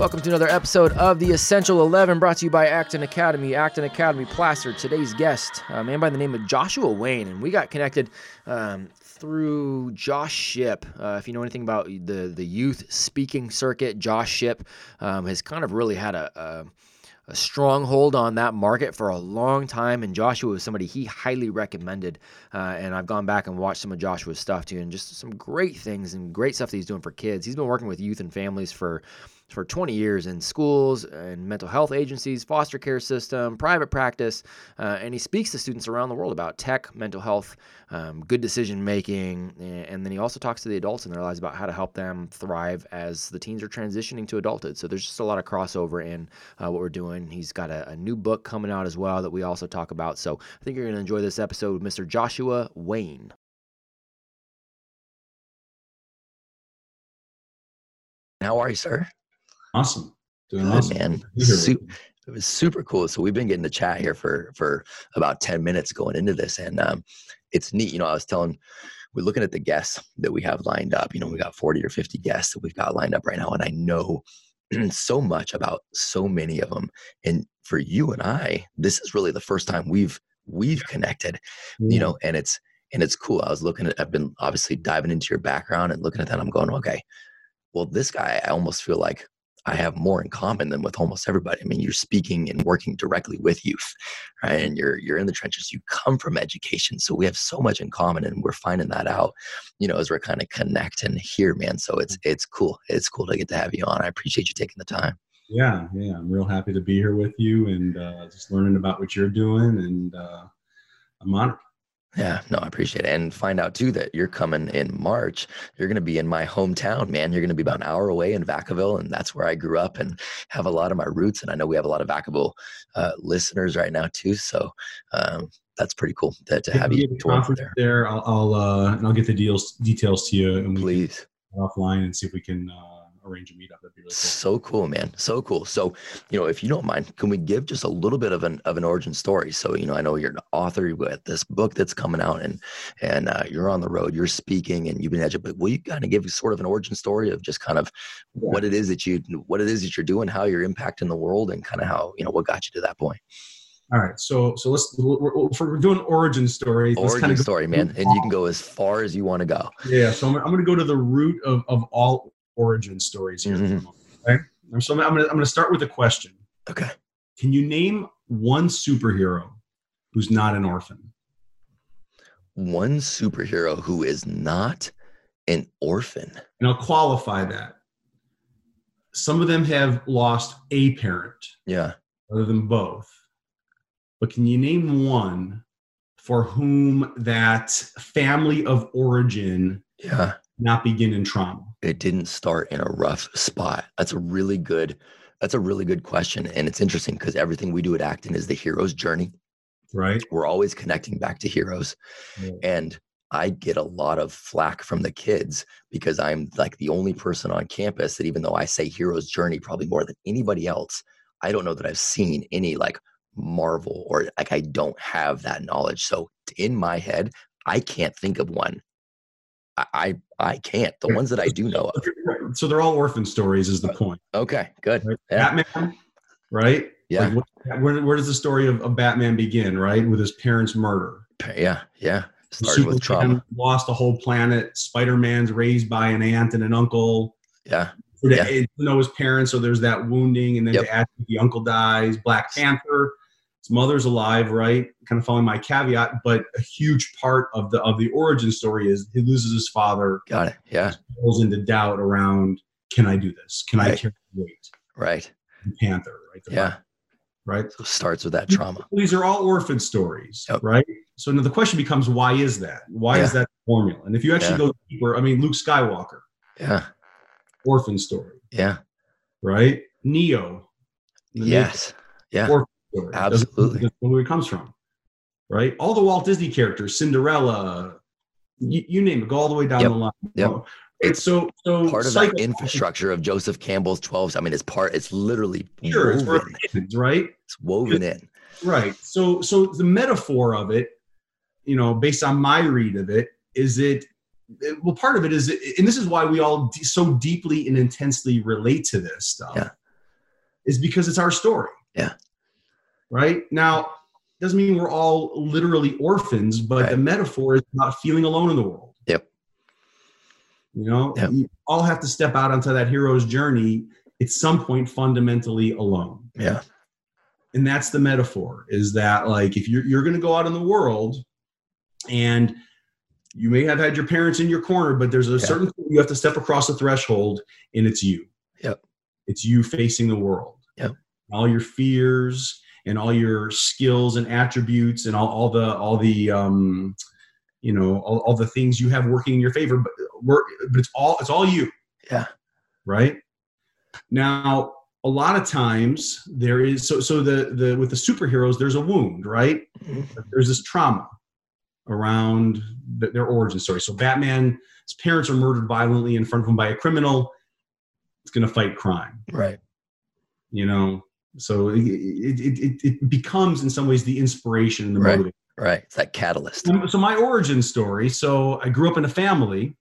Welcome to another episode of the Essential 11 brought to you by Acton Academy. Acton Academy Placer, today's guest, a man by the name of Joshua Wayne. And we got connected um, through Josh Shipp. Uh, if you know anything about the, the youth speaking circuit, Josh Shipp um, has kind of really had a, a a stronghold on that market for a long time. And Joshua was somebody he highly recommended. Uh, and I've gone back and watched some of Joshua's stuff too, and just some great things and great stuff that he's doing for kids. He's been working with youth and families for for 20 years in schools and mental health agencies, foster care system, private practice, uh, and he speaks to students around the world about tech, mental health, um, good decision making, and then he also talks to the adults in their lives about how to help them thrive as the teens are transitioning to adulthood. So there's just a lot of crossover in uh, what we're doing. He's got a, a new book coming out as well that we also talk about. So I think you're going to enjoy this episode with Mr. Joshua Wayne. How are you, sir? Awesome. Doing Good, awesome. Man. It was super cool. So we've been getting to chat here for for about 10 minutes going into this. And um, it's neat. You know, I was telling we're looking at the guests that we have lined up. You know, we got 40 or 50 guests that we've got lined up right now. And I know so much about so many of them. And for you and I, this is really the first time we've we've connected, you know, and it's and it's cool. I was looking at I've been obviously diving into your background and looking at that. I'm going, okay, well, this guy, I almost feel like I have more in common than with almost everybody. I mean, you're speaking and working directly with youth, right? And you're you're in the trenches. You come from education, so we have so much in common, and we're finding that out, you know, as we're kind of connect and here, man. So it's it's cool. It's cool to get to have you on. I appreciate you taking the time. Yeah, yeah, I'm real happy to be here with you and uh, just learning about what you're doing, and uh, I'm honored. Yeah, no, I appreciate it. And find out too that you're coming in March. You're going to be in my hometown, man. You're going to be about an hour away in Vacaville. And that's where I grew up and have a lot of my roots. And I know we have a lot of Vacaville uh, listeners right now too. So um, that's pretty cool to, to have you there. there. I'll, I'll uh, and I'll get the deals details to you. And Please. offline and see if we can uh, arrange a meetup. That'd be really cool. So cool, man. So cool. So, you know, if you don't mind, can we give just a little bit of an of an origin story? So, you know, I know you're an author. Got this book that's coming out, and and uh, you're on the road. You're speaking, and you've been educated. But will you kind of give sort of an origin story of just kind of yeah. what it is that you what it is that you're doing, how you're impacting the world, and kind of how you know what got you to that point? All right, so so let's we're, we're doing origin story. Origin kind of story, man, and you can go as far as you want to go. Yeah, so I'm, I'm going to go to the root of, of all origin stories here. Mm-hmm. Okay. So I'm, I'm going to start with a question. Okay. Can you name one superhero who's not an orphan? One superhero who is not an orphan. And I'll qualify that. Some of them have lost a parent. Yeah. Other than both. But can you name one for whom that family of origin yeah not begin in trauma? It didn't start in a rough spot. That's a really good that's a really good question and it's interesting because everything we do at Acton is the hero's journey. Right. We're always connecting back to heroes. Yeah. And I get a lot of flack from the kids because I'm like the only person on campus that even though I say hero's journey probably more than anybody else, I don't know that I've seen any like marvel or like I don't have that knowledge. So in my head, I can't think of one I I can't. The ones that I do know of. So they're all orphan stories, is the uh, point. Okay, good. Right? Yeah. Batman, right? Yeah. Like where, where does the story of, of, Batman begin? Right, with his parents' murder. Yeah, yeah. Started Superman with trauma. Lost a whole planet. Spider Man's raised by an aunt and an uncle. Yeah. yeah. Know his parents, so there's that wounding, and then yep. the uncle dies. Black Panther his mother's alive, right? Kind of following my caveat, but a huge part of the of the origin story is he loses his father. Got it. Yeah. Falls into doubt around can I do this? Can right. I carry weight? Right. And Panther, right? The yeah. right. So starts with that trauma. These are all orphan stories, yep. right? So now the question becomes, why is that? Why yeah. is that formula? And if you actually yeah. go deeper, I mean, Luke Skywalker. Yeah. Orphan story. Yeah. Right. Neo. Yes. Yeah. Orphan story. Absolutely. That's where it comes from. Right? All the Walt Disney characters, Cinderella, you, you name it, go all the way down yep. the line. Yep. It's so so part of that infrastructure of Joseph Campbell's 12. I mean, it's part, it's literally sure, woven. It's right? It's woven in. Right. So so the metaphor of it, you know, based on my read of it, is it well part of it is and this is why we all so deeply and intensely relate to this stuff yeah. is because it's our story. Yeah. Right now, doesn't mean we're all literally orphans, but Right. the metaphor is about feeling alone in the world. Yep. You know, Yep. you all have to step out onto that hero's journey at some point fundamentally alone. Yeah. And that's the metaphor is that like if you're you're gonna go out in the world and you may have had your parents in your corner, but there's a Yeah. certain point you have to step across the threshold and it's you. Yep. It's you facing the world. Yep. All your fears and all your skills and attributes and all, all the all the um you know all, all the things you have working in your favor but work but it's all it's all you. Yeah. right? Now a lot of times there is so so the the with the superheroes there's a wound right? Mhm. there's this trauma around th- their origin story. So batman his parents are murdered violently in front of him by a criminal. It's going to fight crime. Right. you know so it, it, it, it becomes in some ways the inspiration and the Right. motivation Right. It's that catalyst. so my origin story so i grew up in a family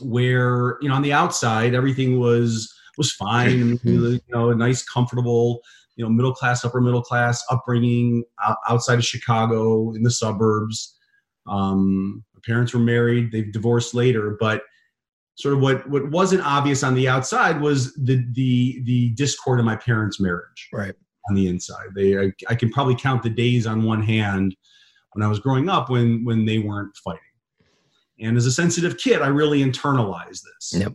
where you know on the outside everything was was fine you know a nice comfortable you know middle class upper middle class upbringing outside of chicago in the suburbs um my parents were married they've divorced later but sort of what what wasn't obvious on the outside was the the the discord in my parents marriage Right. on the inside. They, I, I can probably count the days on one hand when I was growing up when when they weren't fighting. And as a sensitive kid, I really internalized this. Yep.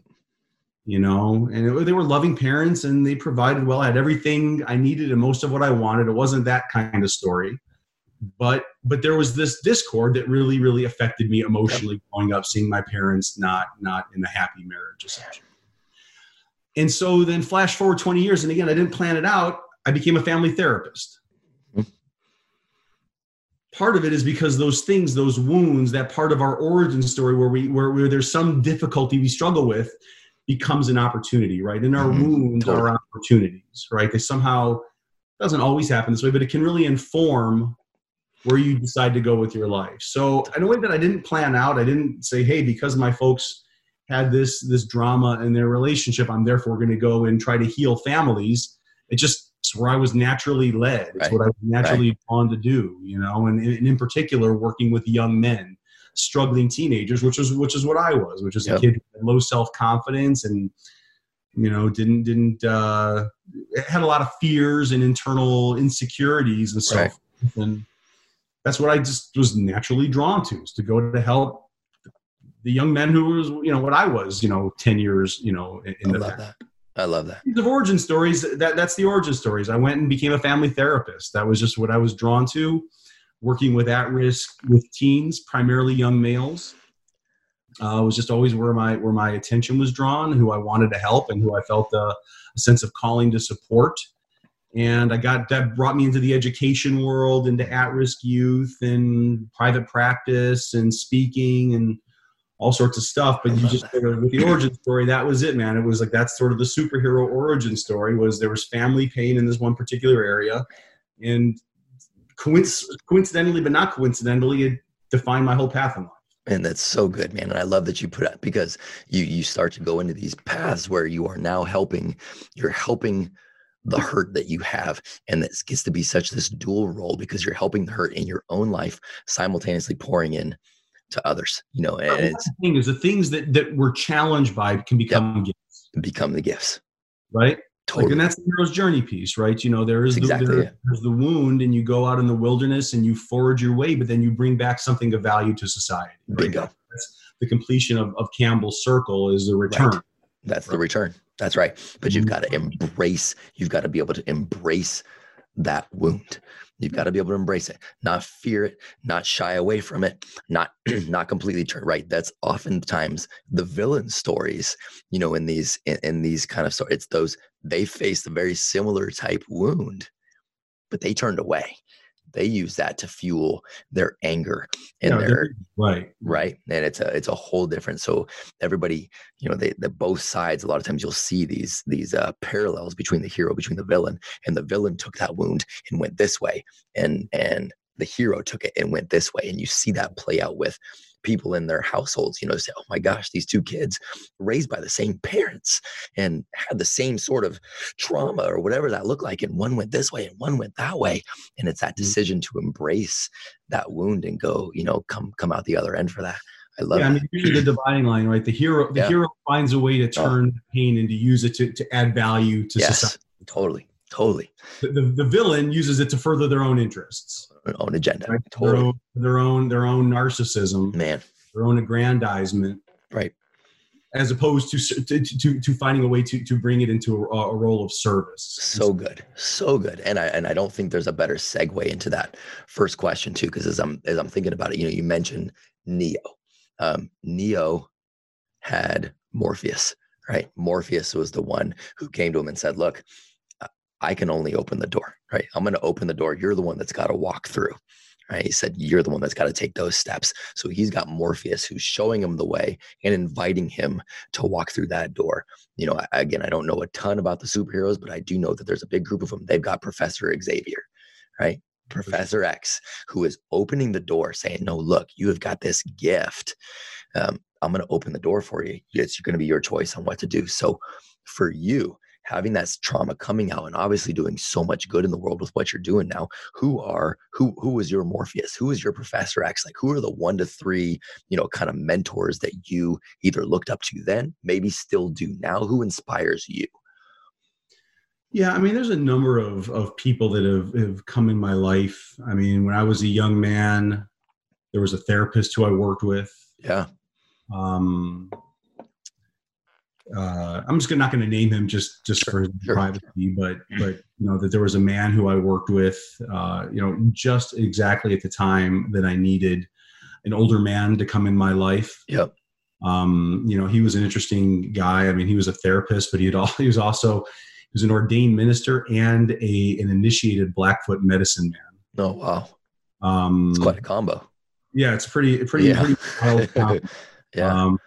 You know, and it, they were loving parents, and they provided well. I had everything I needed and most of what I wanted. It wasn't that kind of story, but but there was this discord that really really affected me emotionally growing up, seeing my parents not not in a happy marriage essentially. And so then flash forward 20 years, and again, I didn't plan it out. I became a family therapist. Mhm. Part of it is because those things, those wounds, that part of our origin story where we where, where there's some difficulty we struggle with becomes an opportunity, right? And our Mhm. wounds Totally. are opportunities, right? They somehow doesn't always happen this way, but it can really inform where you decide to go with your life. So in a way that I didn't plan out, I didn't say, hey, because my folks had this this drama in their relationship, I'm therefore going to go and try to heal families. It just it's where I was naturally led. It's Right. what I was naturally drawn to do, you know, and, and in particular working with young men, struggling teenagers, which is which is what I was, which is Yep. a kid with low self confidence and you know didn't didn't uh, had a lot of fears and internal insecurities and so Right. forth. And that's what I just was naturally drawn to, is to go to help the young men who was, you know, what I was, you know, 10 years, you know, in, I in love that. I love that. the origin stories. That that's the origin stories. I went and became a family therapist. That was just what i was drawn to working with at risk with teens primarily young males. Uh, was just always where my where my attention was drawn who i wanted to help and who i felt a, a sense of calling to support and i got that brought me into the education world into at-risk youth and private practice and speaking and all sorts of stuff. But you just with the origin story that was it man. It was like that's sort of the superhero origin story was there was family pain in this one particular area. And coinc- coincidentally but not coincidentally it defined my whole path in life. And that's so good, man. And I love that you put up because you you start to go into these paths where you are now helping, you're helping the hurt that you have. And this gets to be such this dual role because you're helping the hurt in your own life, simultaneously pouring in to others, you know, and it's the thing is the things that that we're challenged by can become gifts become the gifts. right Like, Totally. and that's the hero's journey piece, right? You know, there is the, exactly there- it. there's the wound, and you go out in the wilderness and you forge your way, but then you bring back something of value to society. right? Bingo. That's the completion of, of Campbell's circle is the return. That's the return. That's right. But you've Mhm. got to embrace, you've got to be able to embrace that wound. You've got to be able to embrace it, not fear it, not shy away from it, not not completely turn right. That's oftentimes the villain stories, you know, in these in, in these kind of stories. It's those they faced a very similar type wound, but they turned away. They use that to fuel their anger and Yeah, their right. right and it's a it's a whole different so everybody you know they the both sides a lot of times you'll see these these uh parallels between the hero between the villain and the villain took that wound and went this way and and the hero took it and went this way and you see that play out with people in their households, you know, say, oh my gosh, these two kids raised by the same parents and had the same sort of trauma or whatever that looked like. And one went this way and one went that way. And it's that mm. decision to embrace that wound and go, you know, come come out the other end for that. I love yeah. I mean, the dividing line, right? The hero, the yeah. hero finds a way to oh. turn oh. pain and to use it to, to add value to yes, society. Totally. Totally. The, the, the, villain uses it to further their own interests. Their own agenda. Right? Totally. Their own, their own their own narcissism. Man. Their own aggrandizement. Right. As opposed to to, to, to finding a way to, to bring it into a, a role of service. So good. So good. And I and I don't think there's a better segue into that first question too, because as I'm as I'm thinking about it, you know, you mentioned Neo. Um, Neo had Morpheus, right? Morpheus was the one who came to him and said, Look, I can only open the door, right? I'm going to open the door. You're the one that's got to walk through. Right? He said, You're the one that's got to take those steps. So he's got Morpheus who's showing him the way and inviting him to walk through that door. You know, again, I don't know a ton about the superheroes, but I do know that there's a big group of them. They've got Professor Xavier, right? Professor X, who is opening the door saying, No, look, you have got this gift. Um, I'm going to open the door for you. It's going to be your choice on what to do. So for you, having that trauma coming out and obviously doing so much good in the world with what you're doing now who are who who is your morpheus who is your professor x like who are the one to three you know kind of mentors that you either looked up to then maybe still do now who inspires you yeah, I mean, there's a number of, of people that have, have come in my life. I mean, when I was a young man, there was a therapist who I worked with. Yeah. Um, uh, I'm just not going to name him just just sure, for sure. privacy, but but you know that there was a man who I worked with, uh, you know, just exactly at the time that I needed an older man to come in my life. Yep. Um, you know, he was an interesting guy. I mean, he was a therapist, but he had all, he was also he was an ordained minister and a an initiated Blackfoot medicine man. Oh wow, um, it's quite a combo. Yeah, it's pretty pretty, yeah. pretty wild. yeah. Um,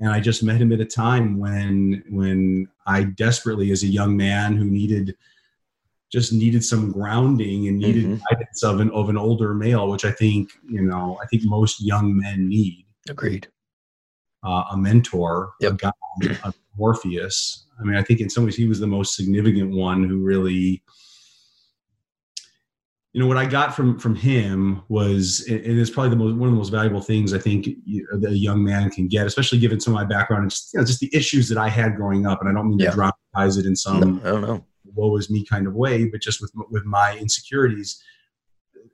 and I just met him at a time when when I desperately, as a young man who needed just needed some grounding and needed mm-hmm. guidance of an of an older male, which I think you know I think most young men need. Agreed. Uh, a mentor, yep. a guide, a Morpheus. I mean, I think in some ways he was the most significant one who really you know what I got from from him was and it is probably the most one of the most valuable things I think a young man can get, especially given some of my background and just you know, just the issues that I had growing up. And I don't mean yeah. to dramatize it in some no, I don't know woe is me kind of way, but just with with my insecurities,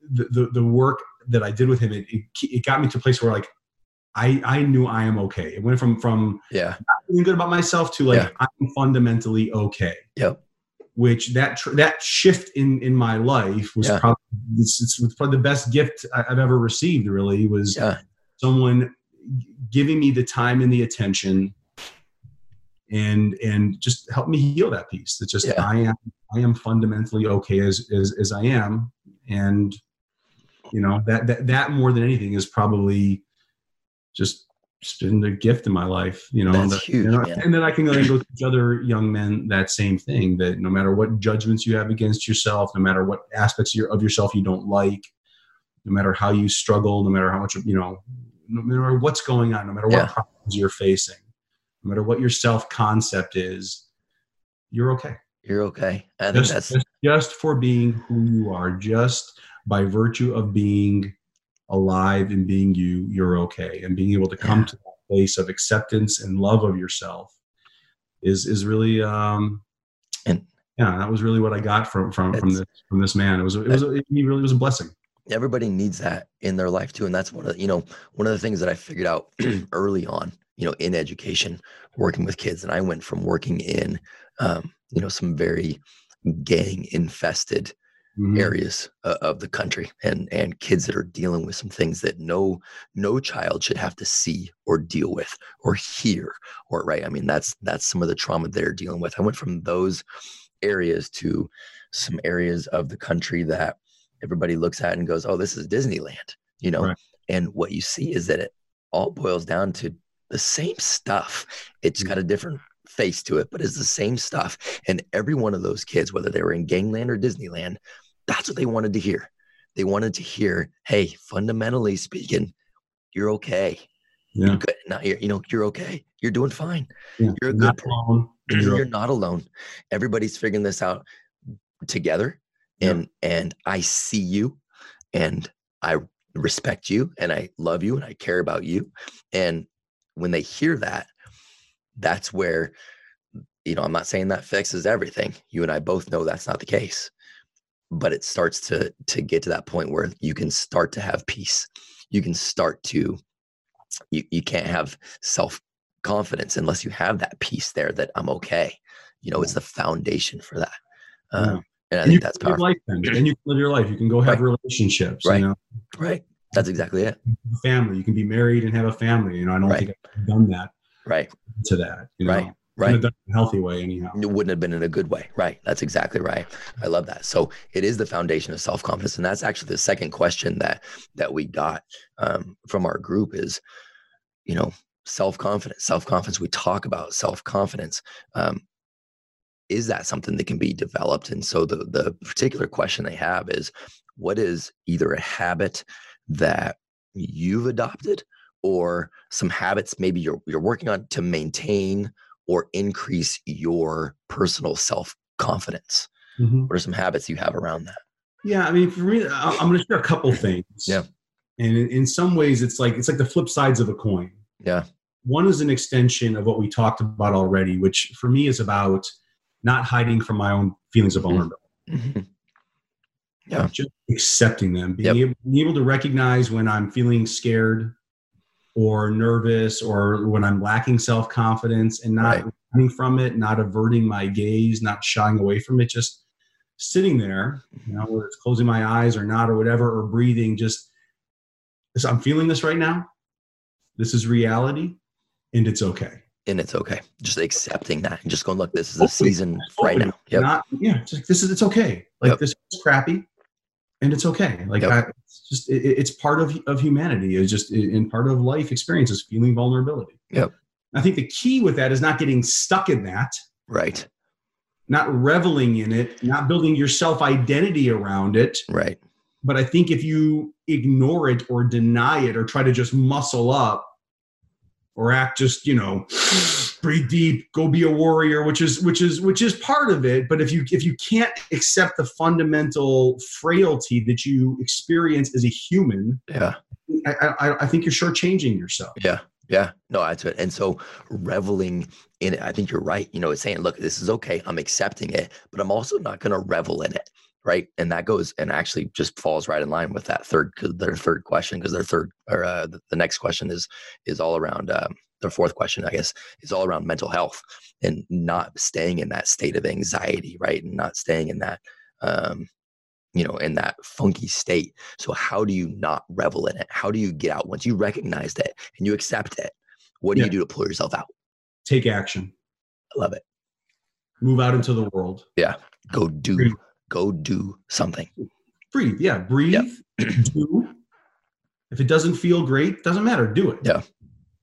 the the, the work that I did with him, it, it, it got me to a place where like I I knew I am okay. It went from from yeah feeling good about myself to like yeah. I'm fundamentally okay. Yep which that tr- that shift in in my life was yeah. probably it's, it's, probably the best gift I've ever received. Really, was yeah. someone giving me the time and the attention, and and just help me heal that piece. That just yeah. I am I am fundamentally okay as as as I am, and you know that that that more than anything is probably just just been a gift in my life, you know. That's huge, and, I, and, then I can then go teach other young men that same thing. That no matter what judgments you have against yourself, no matter what aspects of, your, of yourself you don't like, no matter how you struggle, no matter how much you know, no matter what's going on, no matter what yeah. problems you're facing, no matter what your self concept is, you're okay. You're okay. I just, that's just, just for being who you are, just by virtue of being alive and being you, you're okay. And being able to come yeah. to that place of acceptance and love of yourself is is really um and yeah, that was really what I got from from from this from this man. It was it was it really was a blessing. Everybody needs that in their life too, and that's one of the, you know one of the things that I figured out early on, you know, in education, working with kids, and I went from working in um, you know some very gang infested mm-hmm. areas uh, of the country and and kids that are dealing with some things that no no child should have to see or deal with or hear or right i mean that's that's some of the trauma they're dealing with i went from those areas to some areas of the country that everybody looks at and goes oh this is disneyland you know right. and what you see is that it all boils down to the same stuff it's mm-hmm. got a different face to it, but it's the same stuff. And every one of those kids, whether they were in Gangland or Disneyland, that's what they wanted to hear. They wanted to hear, hey, fundamentally speaking, you're okay. Yeah. You're good. Not, you're, you know, you're okay. You're doing fine. yeah. You're a Not good alone. you're, You're not alone. Everybody's figuring this out together. Yeah. And and I see you and I respect you and I love you and I care about you. And when they hear that, that's where, you know, I'm not saying that fixes everything. You and I both know that's not the case. But it starts to to get to that point where you can start to have peace. You can start to you, you can't have self confidence unless you have that peace there that I'm okay. You know, it's the foundation for that. Um, Yeah. And I and you think that's can live powerful. life then. and you can live your life. You can go have relationships. Right. You know, Right. That's exactly it. family. You can be married and have a family. You know, I don't Right. think I've done that Right. to that. You know? Right. Right. have done it in a healthy way anyhow. It wouldn't have been in a good way. Right. That's exactly right. I love that. So it is the foundation of self confidence, and that's actually the second question that that we got um, from our group is, you know, self confidence. Self confidence. We talk about self confidence. Um, is that something that can be developed? And so the the particular question they have is, what is either a habit that you've adopted or some habits maybe you're you're working on to maintain or increase your personal self confidence? Mhm. What are some habits you have around that? Yeah, I mean, for me, I'm going to share a couple things. Yeah. And in, in some ways, it's like it's like the flip sides of a coin. Yeah. One is an extension of what we talked about already, which for me is about not hiding from my own feelings of Mm. vulnerability, Mhm. Yeah. just accepting them, being, Yep. able, being able to recognize when I'm feeling scared or nervous or when I'm lacking self confidence and not Right. running from it, not averting my gaze, not shying away from it, just sitting there, you know, whether it's closing my eyes or not or whatever, or breathing, just I'm feeling this right now. This is reality and it's okay. And it's okay. Just accepting that and just going, look, this is a season right now. Yep. Not, yeah, like, this is, it's okay. Like Yep. this is crappy and it's okay. Like Yep. I, it's just, it, it's part of, of humanity. It's just in part of life experiences, feeling vulnerability. Yep. I think the key with that is not getting stuck in that, Right. not reveling in it, not building your self identity around it. Right. But I think if you ignore it or deny it or try to just muscle up or act just, you know, breathe deep, go be a warrior, which is which is which is part of it. But if you if you can't accept the fundamental frailty that you experience as a human, Yeah. I, I, I think you're shortchanging yourself. Yeah. Yeah. No, that's it. And so reveling in it, I think you're right. You know, it's saying, look, this is okay. I'm accepting it, but I'm also not going to revel in it. Right. And that goes and actually just falls right in line with that third, their third question, because their third or uh, the, the next question is, is all around, um, their fourth question, I guess, is all around mental health and not staying in that state of anxiety. Right. And not staying in that, um, you know, in that funky state. So how do you not revel in it? How do you get out once you recognize it and you accept it? What do Yeah. you do to pull yourself out? Take action. I love it. Move out into the world. Yeah go do. Go do something. Breathe. Yeah. Breathe. do. If it doesn't feel great, doesn't matter. Do it. Yeah.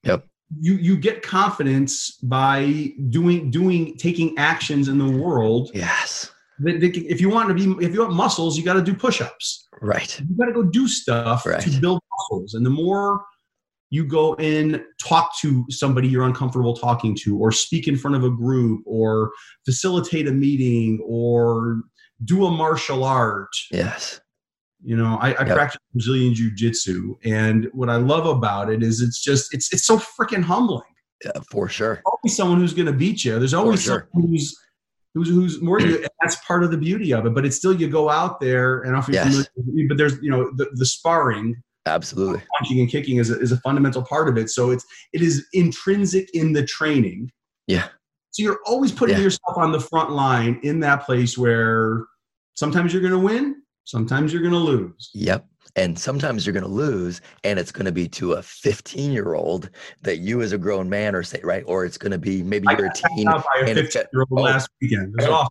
Yep. You you get confidence by doing doing taking actions in the world. Yes. That, that if you want to be if you want muscles, you got to do push-ups. Right. You got to go do stuff Right. to build muscles. And the more you go in, talk to somebody you're uncomfortable talking to, or speak in front of a group, or facilitate a meeting, or do a martial art. Yes. You know, I, I Yep. practice Brazilian jiu-jitsu, and what I love about it is it's just it's it's so freaking humbling. Yeah, for sure. Always someone who's going to beat you. There's always sure. someone who's who's who's more you. That's part of the beauty of it. But it's still you go out there, and I don't know if you're Yes. familiar- but there's you know the, the sparring, Absolutely. Uh, punching and kicking is a, is a fundamental part of it. So it's it is intrinsic in the training. Yeah. So you're always putting Yeah. yourself on the front line in that place where sometimes you're going to win, sometimes you're going to lose. Yep. And sometimes you're going to lose, and it's going to be to a 15 year old that you, as a grown man, are say right, or it's going to be maybe I you're a teen. by a and it's 15 year old last weekend. It was Oh.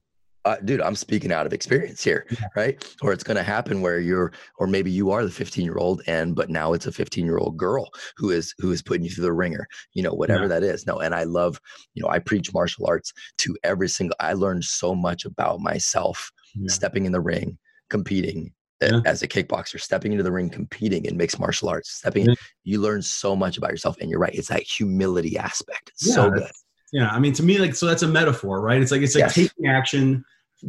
Uh, dude, I'm speaking out of experience here, right? Or it's going to happen where you're, or maybe you are the 15 year old, and but now it's a 15 year old girl who is who is putting you through the ringer, you know, whatever Yeah. that is. No, and I love, you know, I preach martial arts to every single. I learned so much about myself Yeah. stepping in the ring, competing, Yeah. as a kickboxer, stepping into the ring, competing in mixed martial arts, stepping, Yeah. you learn so much about yourself. And you're right, it's that humility aspect. It's so good. Yeah, I mean, to me, like, so that's a metaphor, right? It's like it's like Yes. taking action,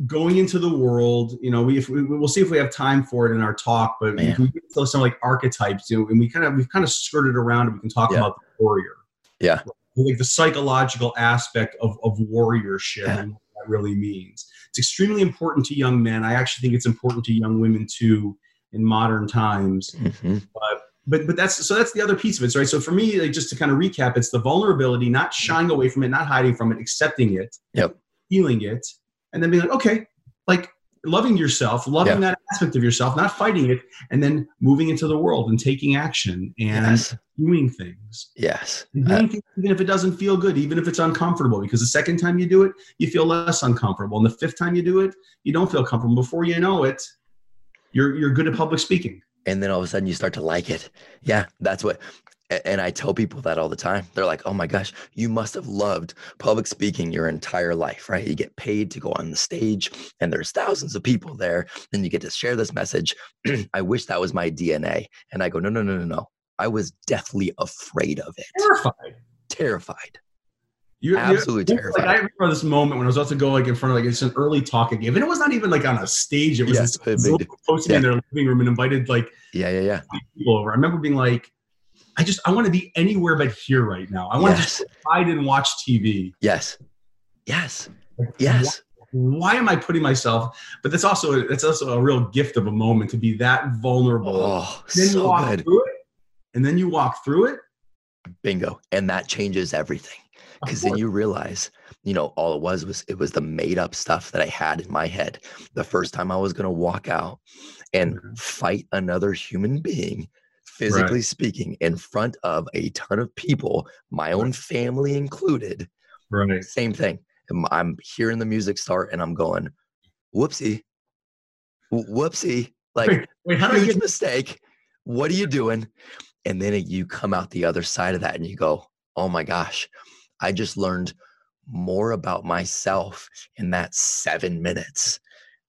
going into the world. You know, we if we, we'll see if we have time for it in our talk, but Man. we get to some like archetypes, you know, and we kind of we've kind of skirted around, and we can talk Yeah. about the warrior. Yeah. like the psychological aspect of of warriorship Yeah. and what that really means. It's extremely important to young men. I actually think it's important to young women too in modern times Mhm. but but that's so that's the other piece of it right so for me like just to kind of recap it's the vulnerability not shying away from it not hiding from it accepting it Yep. feeling it and then being like okay like loving yourself loving that aspect of yourself not fighting it and then moving into the world and taking action and Yes. doing things Yes. and Uh, things even if it doesn't feel good even if it's uncomfortable because the second time you do it you feel less uncomfortable and the fifth time you do it you don't feel comfortable before you know it you're you're good at public speaking and then all of a sudden you start to like it. Yeah, that's what. And I tell people that all the time. They're like, "Oh my gosh, you must have loved public speaking your entire life, right? You get paid to go on the stage, and there's thousands of people there, and you get to share this message. I wish that was my DNA." And I go, "No, no, no, no, no. I was deathly afraid of it, terrified terrified, You're, Absolutely you- terrified. Like, I remember this moment when I was about to go like in front of like it's an early talk I gave, and it was not even like on a stage. It was Yeah, this, it this made- little posting in their living room and invited like yeah, yeah, yeah, people over. I remember being like, I just I want to be anywhere but here right now. I want to yes, just hide and watch TV. yes, yes, yes, Why am I putting myself? But that's also that's also a real gift of a moment to be that vulnerable. oh, then you so walk good, through it, and then you walk through it. bingo, and that changes everything." because then you realize you know all it was was it was the made up stuff that i had in my head the first time i was going to walk out and Mhm. fight another human being physically speaking in front of a ton of people my own family included right. same thing I'm- hearing the music start and i'm going whoopsie whoopsie like Wait, wait, how do I huge get? mistake. What are you doing? And then you come out the other side of that and you go, oh my gosh, I just learned more about myself in that seven minutes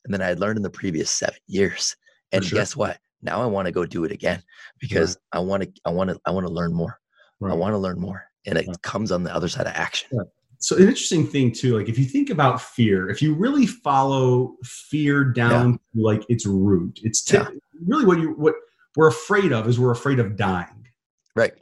than I had learned in the previous seven years. And sure. guess what? Now I want to go do it again because I want to, I want to, I want to learn more. I want to learn more. And it Right. comes on the other side of action. Yeah. So an interesting thing too, like if you think about fear, if you really follow fear down to like its root, it's Yeah. really what you what we're afraid of is we're afraid of dying. Right.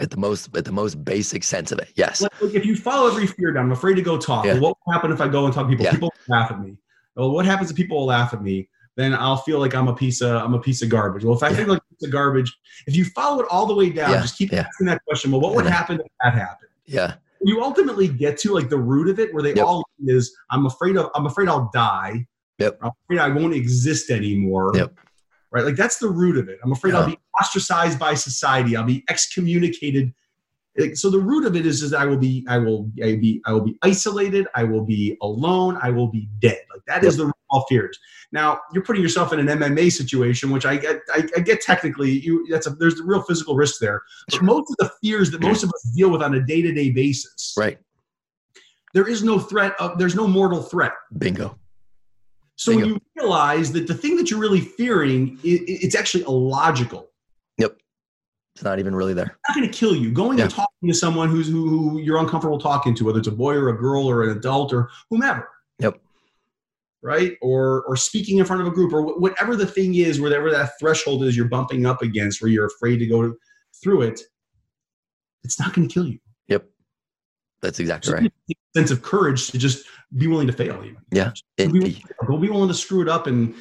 At the most, at the most basic sense of it. Yes. Like, like, if you follow every fear down, I'm afraid to go talk. Yeah. Well, what will happen if I go and talk to people? Yeah. People laugh at me. Well, what happens if people will laugh at me? Then I'll feel like I'm a piece of I'm a piece of garbage. Well, if I Yeah. feel like a piece of garbage, if you follow it all the way down, Yeah, just keep yeah. asking that question. Well, what would happen if that happened? Yeah. you ultimately get to like the root of it where they Yep. all is i'm afraid of i'm afraid i'll die Yep. i'm afraid i won't exist anymore Yep. right like that's the root of it i'm afraid i'll uh-huh. be ostracized by society i'll be excommunicated so the root of it is, is i will be i will I be i will be isolated. I will be alone. I will be dead. Like that is the root of all fears. Now you're putting yourself in an mma situation which i get i, I get technically you that's a there's a real physical risk there. But most of the fears that most of us deal with on a day-to-day basis Right. there is no threat of there's no mortal threat. Bingo. so when you realize that the thing that you're really fearing i i- it's actually illogical. Yep. It's not even really there. it's not going to kill you going and talking to someone who's who, who you're uncomfortable talking to whether it's a boy or a girl or an adult or whomever Yep. right or or speaking in front of a group or wh- whatever the thing is whatever that threshold is you're bumping up against where you're afraid to go through it it's not going to kill you Yep. That's exactly right. sense of courage to just be willing to fail even Yeah. Be, go be willing to screw it up and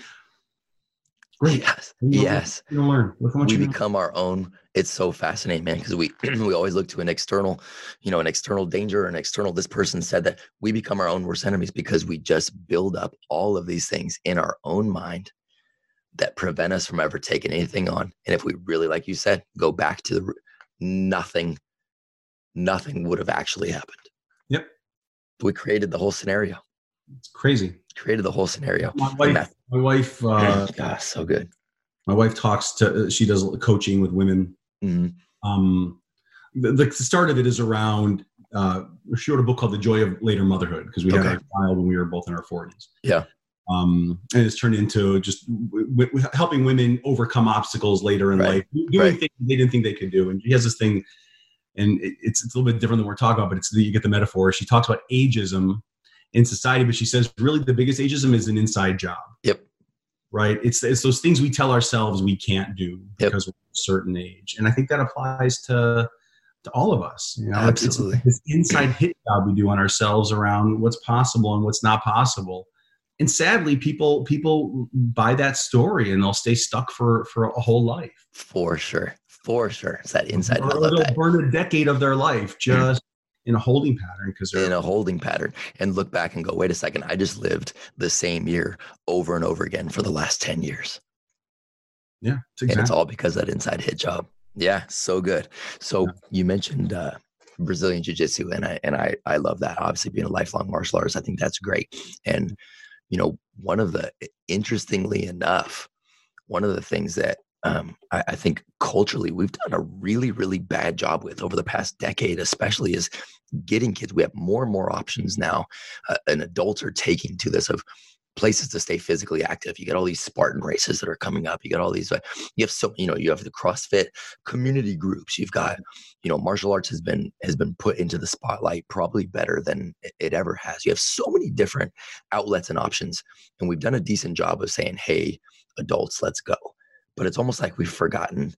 yes. You know, Yes. you're learn look how much we you know. become our own it's so fascinating man because we we always look to an external you know an external danger an external this person said that we become our own worst enemies because we just build up all of these things in our own mind that prevent us from ever taking anything on and if we really like you said go back to the nothing nothing would have actually happened Yep. we created the whole scenario it's crazy created the whole scenario my wife my wife uh, gosh so good my wife talks to she does coaching with women Mhm. um the, the start of it is around uh she wrote a book called the joy of later motherhood because we had Okay. our child when we were both in our 40s Yeah. Um, and it's turned into just w- w- helping women overcome obstacles later in Right. life, doing Right. things they didn't think they could do. And she has this thing, and it- it's, it's a little bit different than we're talking about, but it's the, you get the metaphor. She talks about ageism in society, but she says really the biggest ageism is an inside job Yep. right? It's it's those things we tell ourselves we can't do Yep. because we're a certain age, and I think that applies to to all of us. You know, It's- it's Absolutely. this inside hit job we do on ourselves around what's possible and what's not possible. And sadly, people people buy that story and they'll stay stuck for for a whole life. For sure. For sure. It's that inside. Or they'll burn a decade of their life just in a holding pattern because they're in a holding pattern and look back and go, wait a second, I just lived the same year over and over again for the last 10 years. yeah, it's And it's all because of that inside hit job. Yeah, so good. So Yeah. you mentioned uh, Brazilian Jiu Jitsu, and I and I I love that. Obviously, being a lifelong martial artist, I think that's great. And you know, one of the interestingly enough, one of the things that um, I, I think culturally we've done a really really bad job with over the past decade, especially is getting kids. We have more and more options now, uh, and adults are taking to this of places to stay physically active. You got all these Spartan races that are coming up. You got all these. Uh, you have so you know you have the CrossFit community groups. You've got you know martial arts has been has been put into the spotlight probably better than it- it ever has. You have so many different outlets and options, and we've done a decent job of saying, "Hey, adults, let's go." But it's almost like we've forgotten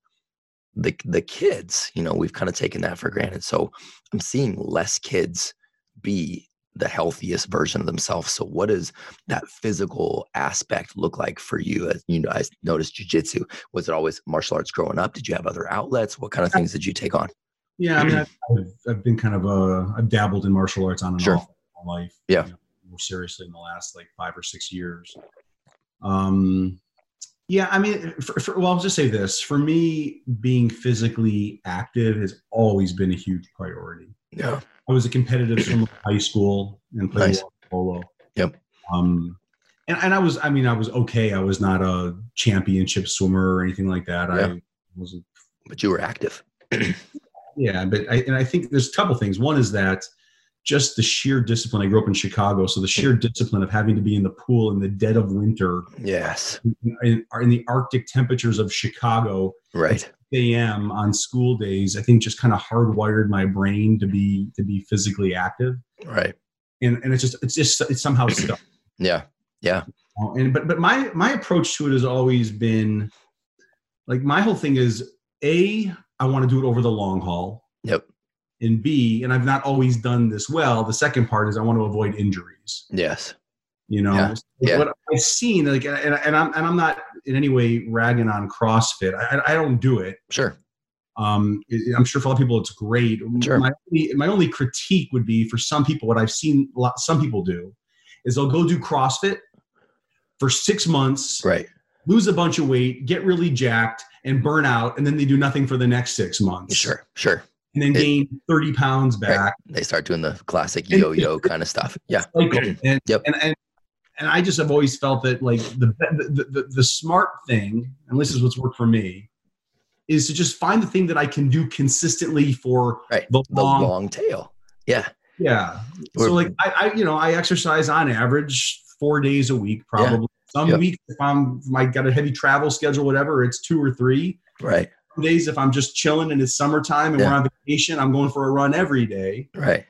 the the kids. You know, we've kind of taken that for granted. So I'm seeing less kids be the healthiest version of themselves. So what does that physical aspect look like for you? As you know, I noticed jujitsu. Was it always martial arts growing up? Did you have other outlets? What kind of things did you take on? Yeah, I mean, I've, I've, I've been kind of a, I've dabbled in martial arts on and Sure. off my life. Yeah. you know, more seriously in the last like five or six years. Um, yeah, I mean, for, for, well, I'll just say this: for me, being physically active has always been a huge priority. Yeah. I was a competitive swimmer in high school and played Nice. polo. Yep. Um, and, and I was, I mean, I was okay. I was not a championship swimmer or anything like that. Yeah. I wasn't But you were active. yeah, but I, and I think there's a couple things. One is that just the sheer discipline. I grew up in Chicago, so the sheer discipline of having to be in the pool in the dead of winter Yes. in, in the Arctic temperatures of Chicago, Right. a.m. on school days, I think just kind of hardwired my brain to be to be physically active, Right. and and it's just it's just it's somehow stuck. Yeah. Yeah. Uh, And but but my my approach to it has always been like my whole thing is a I want to do it over the long haul. Yep. And B, and I've not always done this well. The second part is I want to avoid injuries. Yes. You know, Yeah, yeah. what I've seen, like, and, and I'm and I'm not in any way ragging on CrossFit. I, I don't do it. Sure. Um, I'm sure for a lot of people it's great. Sure. My only, my only critique would be for some people what I've seen a lot, some people do is they'll go do CrossFit for six months, Right. lose a bunch of weight, get really jacked, and burn out, and then they do nothing for the next six months. Sure. Sure. And then It- gain 30 pounds Right. back. They start doing the classic yo-yo kind of stuff. Yeah. And, Yep. and, and, and I just have always felt that like the, the, the, the smart thing, and this is what's worked for me, is to just find the thing that I can do consistently for Right. the The long, long tail. Yeah. yeah. Or- So like I, I, you know, I exercise on average four days a week, probably. Some Yep. weeks if I'm if I got a heavy travel schedule, whatever, it's two or three. Right. Days if I'm just chilling and it's summertime and Yeah. we're on vacation, I'm going for a run every day. Right.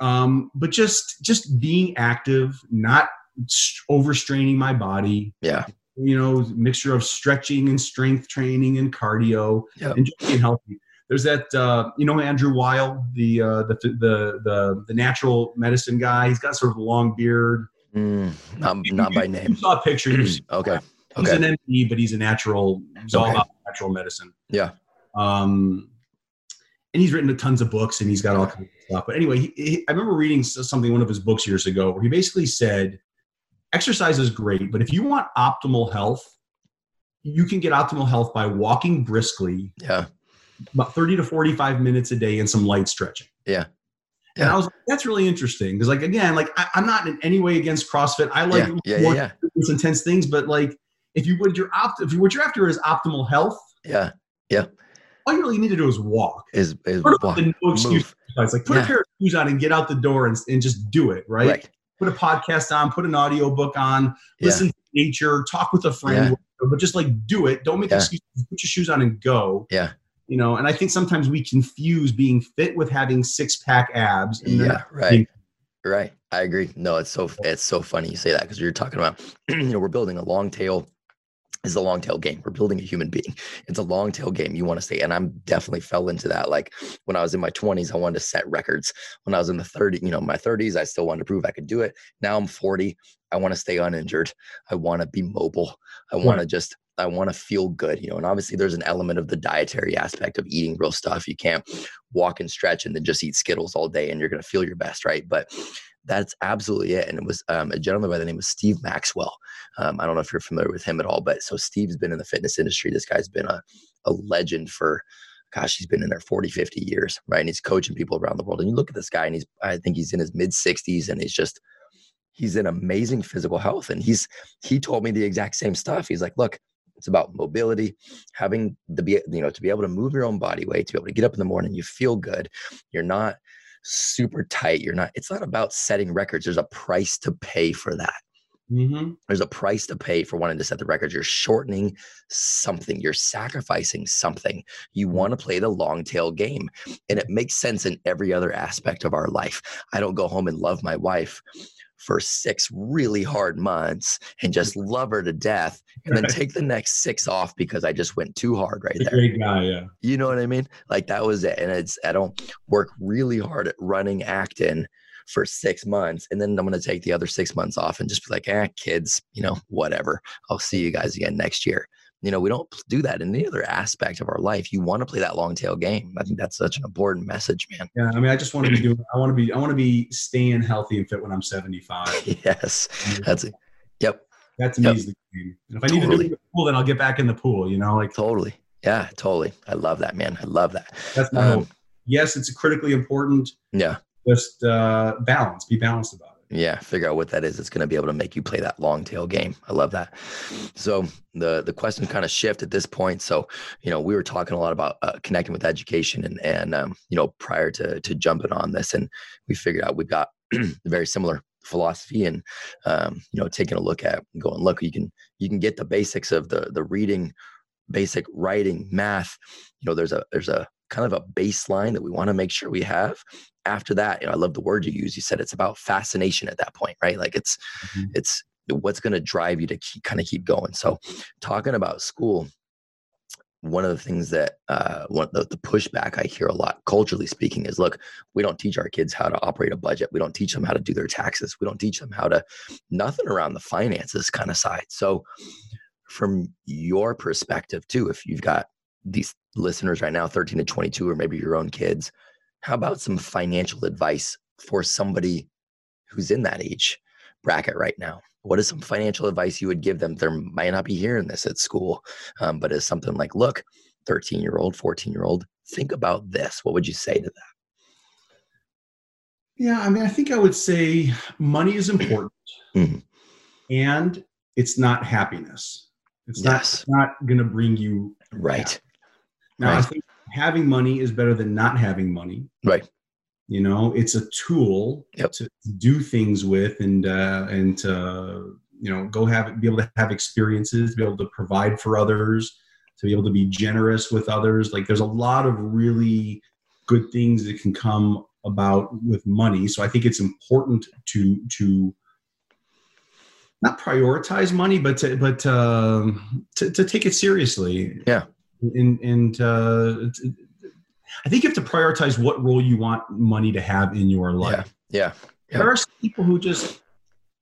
um, but just just being active, not st- overstraining my body. Yeah. You know, mixture of stretching and strength training and cardio, Yep. and just being healthy. There's that uh, you know Andrew Weil, the, uh, the the the the natural medicine guy. He's got sort of a long beard. Mm, not, not by You name. saw a picture. Okay. He's Okay. an MD, but he's a natural. He's all about natural medicine. Yeah. Um, and he's written tons of books and he's got all kinds of stuff. But anyway, he, he, I remember reading something one of his books years ago where he basically said, exercise is great, but if you want optimal health, you can get optimal health by walking briskly Yeah. about 30 to 45 minutes a day and some light stretching. Yeah. And I was like, that's really interesting. Because like again, like I, I'm not in any way against CrossFit. I like Yeah. Yeah. more Yeah. these intense things, but like if you would your opt if you what you're after is optimal health, Yeah. Yeah. all you really need to do is walk. Is is walk, the no excuse exercise. Like put Yeah. a pair of shoes on and get out the door and, and just do it, right? Right. put a podcast on, put an audio book on, listen yeah. to nature, talk with a friend, yeah. but just like do it. Don't make excuses. Put your shoes on and go. Yeah. You know, and I think sometimes we confuse being fit with having six pack abs. yeah, right. Right. I agree. No, it's so it's so funny you say that because you're talking about you know we're building a long tail is a long tail game. We're building a human being. It's a long tail game. You want to stay. And I'm definitely fell into that. Like when I was in my 20s, I wanted to set records. When I was in the 30, you know, my 30s, I still wanted to prove I could do it. Now I'm 40. I want to stay uninjured. I want to be mobile. I want to just I want to feel good, you know. And obviously, there's an element of the dietary aspect of eating real stuff. You can't walk and stretch and then just eat Skittles all day, and you're going to feel your best, right? But that's absolutely it. And it was um, a gentleman by the name of Steve Maxwell. Um, I don't know if you're familiar with him at all, but so Steve's been in the fitness industry. This guy's been a, a legend for, gosh, he's been in there 40, 50 years, right? And he's coaching people around the world. And you look at this guy, and he's, I think he's in his mid 60s, and he's just, he's in amazing physical health. And he's, he told me the exact same stuff. He's like, look, it's about mobility, having the be, you know, to be able to move your own body weight, to be able to get up in the morning, you feel good. You're not super tight. You're not, it's not about setting records. There's a price to pay for that. Mm-hmm. There's a price to pay for wanting to set the records. You're shortening something. You're sacrificing something. You mm-hmm. want to play the long tail game. And it makes sense in every other aspect of our life. I don't go home and love my wife for six really hard months and just love her to death and then take the next six off because I just went too hard right there. Great guy, yeah. You know what I mean? Like that was it. And it's I don't work really hard at running Acton for six months and then I'm gonna take the other six months off and just be like, ah, kids, you know, whatever. I'll see you guys again next year. You know, we don't do that in any other aspect of our life. You want to play that long tail game. I think that's such an important message, man. Yeah, I mean, I just want to be doing. I want to be. I want to be staying healthy and fit when I'm 75. yes, that's it. Yep. That's me. Yep. The game. And if I need totally. to do the pool, then I'll get back in the pool. You know, like totally. Yeah, totally. I love that, man. I love that. That's my um, hope. Yes, it's critically important. Yeah. Just uh, balance. Be balanced about it. Yeah, figure out what that is. It's going to be able to make you play that long tail game. I love that. So the the question kind of shift at this point. So you know we were talking a lot about uh, connecting with education and and um, you know prior to to jumping on this, and we figured out we've got very similar philosophy and um, you know taking a look at going look you can you can get the basics of the the reading basic writing math you know there's a there's a kind of a baseline that we want to make sure we have after that you know i love the word you use you said it's about fascination at that point right like it's mm-hmm. it's what's going to drive you to keep, kind of keep going so talking about school one of the things that uh, one the, the pushback I hear a lot, culturally speaking, is look, we don't teach our kids how to operate a budget. We don't teach them how to do their taxes. We don't teach them how to nothing around the finances kind of side. So, from your perspective too, if you've got these listeners right now, 13 to 22, or maybe your own kids, how about some financial advice for somebody who's in that age bracket right now? What is some financial advice you would give them? They might not be hearing this at school, um, but it's something like, look, 13 year old, 14 year old, think about this. What would you say to that? Yeah, I mean, I think I would say money is important mm-hmm. and it's not happiness. It's yes. not, not going to bring you right. Now, right. I think having money is better than not having money. Right. You know, it's a tool yep. to do things with and uh, and to you know go have be able to have experiences, to be able to provide for others, to be able to be generous with others. Like there's a lot of really good things that can come about with money. So I think it's important to to not prioritize money, but to, but um, to, to take it seriously. Yeah and and uh, I think you have to prioritize what role you want money to have in your life. Yeah. yeah. There are people who just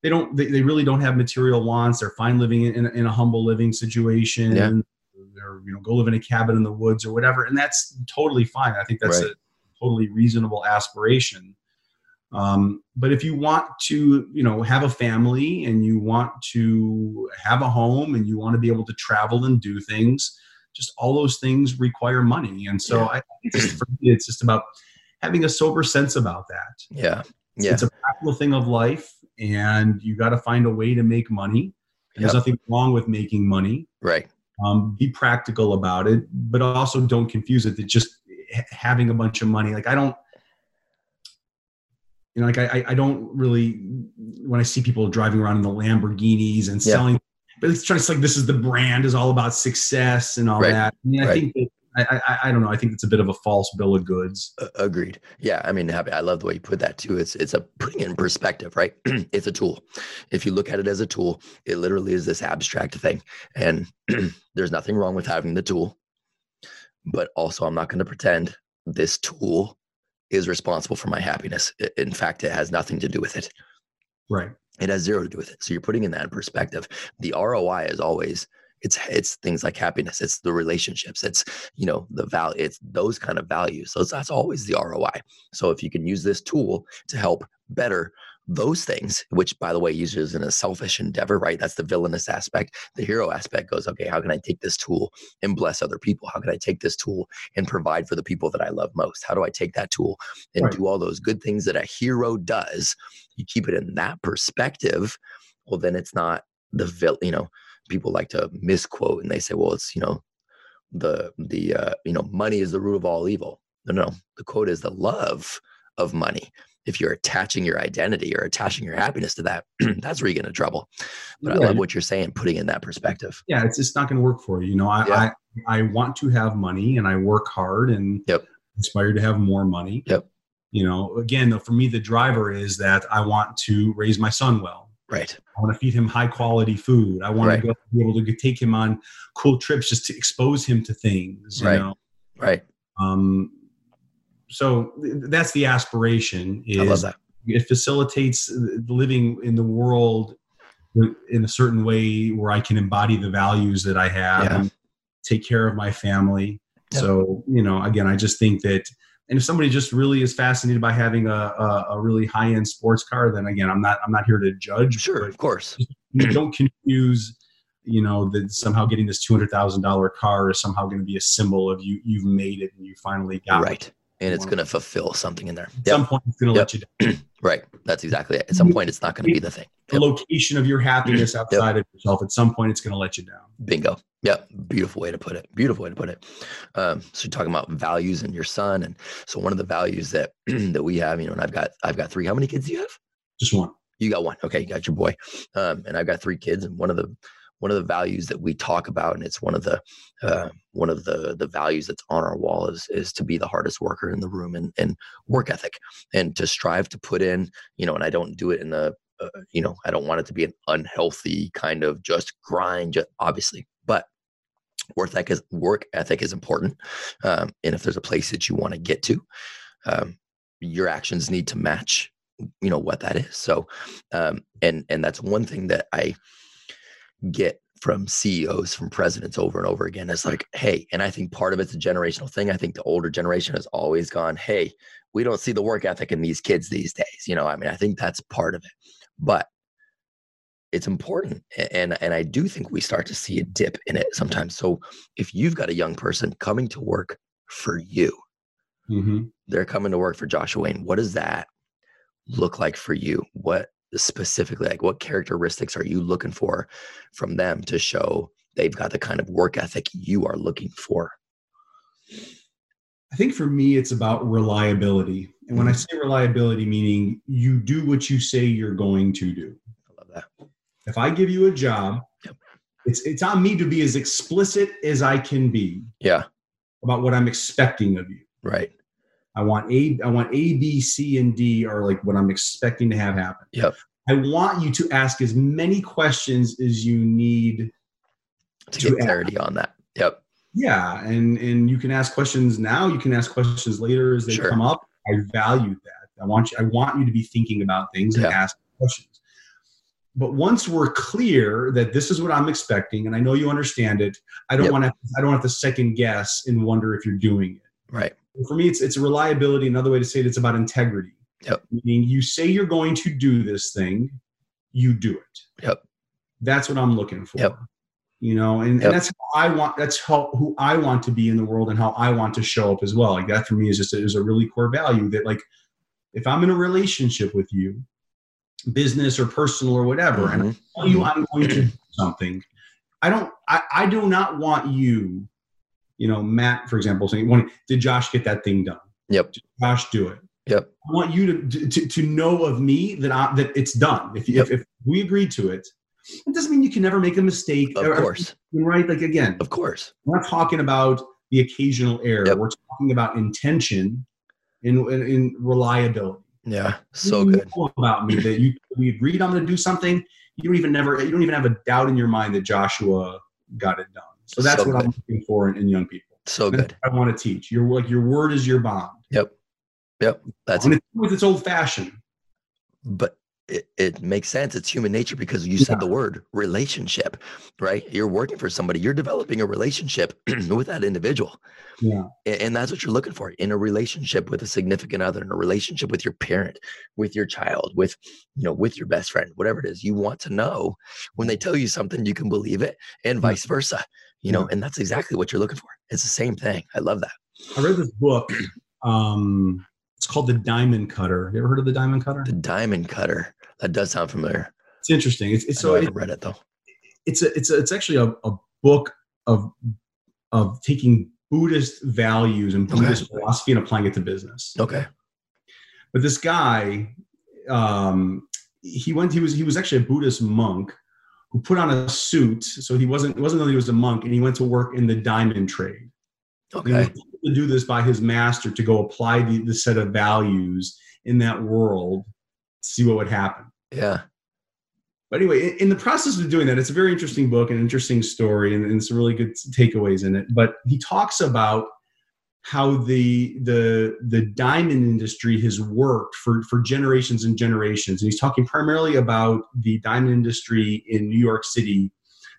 they don't they, they really don't have material wants. They're fine living in, in a humble living situation. Yeah. Or you know, go live in a cabin in the woods or whatever, and that's totally fine. I think that's right. a totally reasonable aspiration. Um, but if you want to, you know, have a family and you want to have a home and you want to be able to travel and do things, just all those things require money. And so yeah. I think just for me, it's just about having a sober sense about that. Yeah. Yeah. It's a practical thing of life and you got to find a way to make money. There's nothing wrong with making money. Right. Um, be practical about it, but also don't confuse it to just having a bunch of money. Like I don't, you know, like I, I don't really when I see people driving around in the Lamborghinis and Yeah. selling, but it's trying to like this is the brand is all about success and all Right. that. I mean, I Right. think that I, I I don't know. I think it's a bit of a false bill of goods. A- Agreed. Yeah, I mean, happy. I love the way you put that too. It's it's a putting it in perspective, right? it's a tool. If you look at it as a tool, it literally is this abstract thing, and there's nothing wrong with having the tool. But also, I'm not going to pretend this tool is responsible for my happiness. In fact, it has nothing to do with it. Right. It has zero to do with it. So you're putting in that in perspective. The ROI is always it's it's things like happiness. It's the relationships. It's you know the value. It's those kind of values. So that's always the ROI. So if you can use this tool to help better those things, which by the way uses in a selfish endeavor, right? That's the villainous aspect. The hero aspect goes, okay, how can I take this tool and bless other people? How can I take this tool and provide for the people that I love most? How do I take that tool and Right. do all those good things that a hero does? You keep it in that perspective, well, then it's not the vil. You know, people like to misquote and they say, well, it's you know, the the uh, you know, money is the root of all evil. No, no, the quote is the love of money. If you're attaching your identity or attaching your happiness to that, that's where you get into trouble. But I love what you're saying, putting in that perspective. yeah, it's it's not going to work for you. You know, I, Yeah. I I want to have money and I work hard and Yep. aspire to have more money. Yep. You know, again, though, for me, the driver is that I want to raise my son well. Right. I want to feed him high quality food. I want Right. to go, be able to take him on cool trips just to expose him to things. You Right. know, Right. um, so that's the aspiration. Is I love that. it facilitates uh, living in the world in a certain way where I can embody the values that I have Yeah. and take care of my family. Yeah. So, you know, again, I just think that, and if somebody just really is fascinated by having a, a, a really high end sports car, then again, I'm not, I'm not here to judge. Sure, of course. don't confuse, you know, that somehow getting this $200,000 car is somehow going to be a symbol of you, you've made it and you finally got it. And it's going to fulfill something in there. At Yep. some point, it's going to Yep. let you down. Right. That's exactly it. At some point, it's not going to be the thing. the location of your happiness outside of yourself. At some point, it's going to let you down. Bingo. Yep. Beautiful way to put it. Beautiful way to put it. Um, so you're talking about values and your son, and so one of the values that that we have, you know, and I've got I've got three. How many kids do you have? Just one. You got one. Okay, you got your boy. Um, and I've got three kids, and one of the one of the values that we talk about, and it's one of the uh, one of the the values that's on our wall is is to be the hardest worker in the room and and work ethic, and to strive to put in, you know, and I don't do it in a uh, you know, I don't want it to be an unhealthy kind of just grind, just obviously, but work ethic is work ethic is important. Um, and if there's a place that you want to get to, um, your actions need to match, you know, what that is. So, um, and and that's one thing that I get from CEOs, from presidents over and over again. Is like, hey, and I think part of it's a generational thing. I think the older generation has always gone, hey, we don't see the work ethic in these kids these days. You know, I mean, I think that's part of it, but it's important and and i do think we start to see a dip in it sometimes so if you've got a young person coming to work for you Mm-hmm. they're coming to work for joshua wayne what does that look like for you what specifically like what characteristics are you looking for from them to show they've got the kind of work ethic you are looking for I think for me, it's about reliability. And when I mm-hmm. say reliability, meaning you do what you say you're going to do. i love that If I give you a job, Yep. it's it's on me to be as explicit as I can be yeah about what I'm expecting of you. right I want A, I want A, B, C, and D are like what I'm expecting to have happen. Yep. I want you to ask as many questions as you need to To get clarity on that yep Yeah, and and you can ask questions now. You can ask questions later as they Sure. come up. I value that. I want you. I want you to be thinking about things and Yeah. ask questions. But once we're clear that this is what I'm expecting, and I know you understand it, I don't Yep. want to. I don't have to second guess and wonder if you're doing it. right For me, it's it's reliability. Another way to say it, it's about integrity. Yep. Meaning, you say you're going to do this thing, you do it. Yep. That's what I'm looking for. Yep. You know, and, Yep. and that's how I want. That's how who I want to be in the world and how I want to show up as well. Like that for me is just is a really core value that like if I'm in a relationship with you, business or personal or whatever, and Mhm. tell you I'm going to do something. I don't. I, I do not want you. You know, Matt, for example, saying, "When did Josh get that thing done? Yep. Did Josh do it?" Yep. I want you to to, to know of me that I, that it's done. If, Yep. if if we agree to it, it doesn't mean you can never make a mistake. Of or- course. right? Like again, Of course. we're not talking about the occasional error. Yep. We're talking about intention and in, in reliability. Yeah. So You good. about me that you we agreed I'm going to do something. You don't even never you don't even have a doubt in your mind that Joshua got it done. So that's So what I'm looking for in, in young people. So That's good. I want to teach. Your like your word is your bond. Yep. Yep. That's And it's with its old fashioned. but it, it makes sense. It's human nature because you said the word relationship, right? You're working for somebody, you're developing a relationship with that individual. Yeah. And that's what you're looking for in a relationship with a significant other, in a relationship with your parent, with your child, with, you know, with your best friend, whatever it is. You want to know when they tell you something, you can believe it and Yeah. vice versa, you know, and that's exactly what you're looking for. It's the same thing. I love that. I read this book. Um, it's called The Diamond Cutter. You ever heard of The Diamond Cutter? The diamond cutter. That does sound familiar. It's interesting. It's, it's so I haven't read it though. it's a, it's a, it's actually a, a book of of taking Buddhist values and Okay. Buddhist philosophy and applying it to business. Okay. But this guy, um, he went. He was he was actually a Buddhist monk who put on a suit. So he wasn't it wasn't that he was a monk, and he went to work in the diamond trade. Okay. to do this by his master to go apply the, the set of values in that world, see what would happen. Yeah. But anyway, in, in the process of doing that, it's a very interesting book, an interesting story, and, and some really good takeaways in it. But he talks about how the the the diamond industry has worked for for generations and generations. And he's talking primarily about the diamond industry in New York City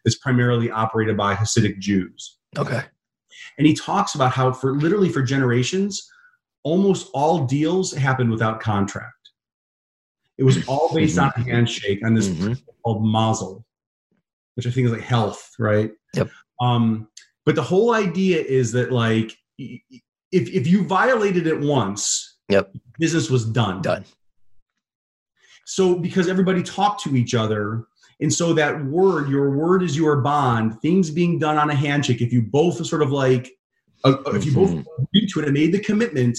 that's primarily operated by Hasidic Jews. Okay. And he talks about how for literally for generations, almost all deals happened without contract. It was all based on a handshake on this Mhm. called mazel, which I think is like health, right? Yep. Um, but the whole idea is that like if if you violated it once, Yep. business was done. Done. So because everybody talked to each other, and so that word, your word is your bond. Things being done on a handshake. If you both sort of like, uh, uh, if you both Mhm. agreed to it and made the commitment,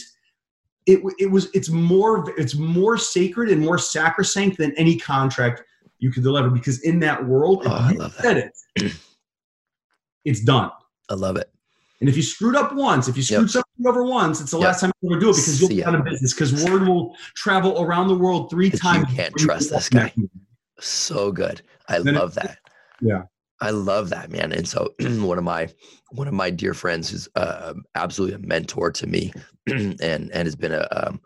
it it was it's more it's more sacred and more sacrosanct than any contract you could deliver because in that world, Oh, I love that. it, it's done. I love it. And if you screwed up once, if you screwed Yep. something over once, it's the Yep. last time you ever do it because you'll be out of business because word will travel around the world three But you times. can't you trust this guy. So good. I Then it- love that. Yeah. I love that, man. And so one of my one of my dear friends who's uh, absolutely a mentor to me and and has been a um,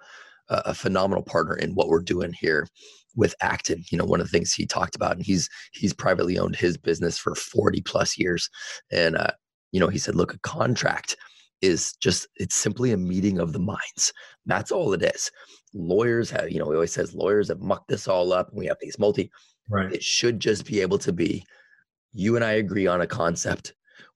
a phenomenal partner in what we're doing here with Acton. You know, one of the things he talked about, and he's he's privately owned his business for 40 plus years. And uh, you know, he said, look, a contract is just it's simply a meeting of the minds. That's all it is. Lawyers have, you know, he always says lawyers have mucked this all up. And we have these multi Right. it should just be able to be you and I agree on a concept.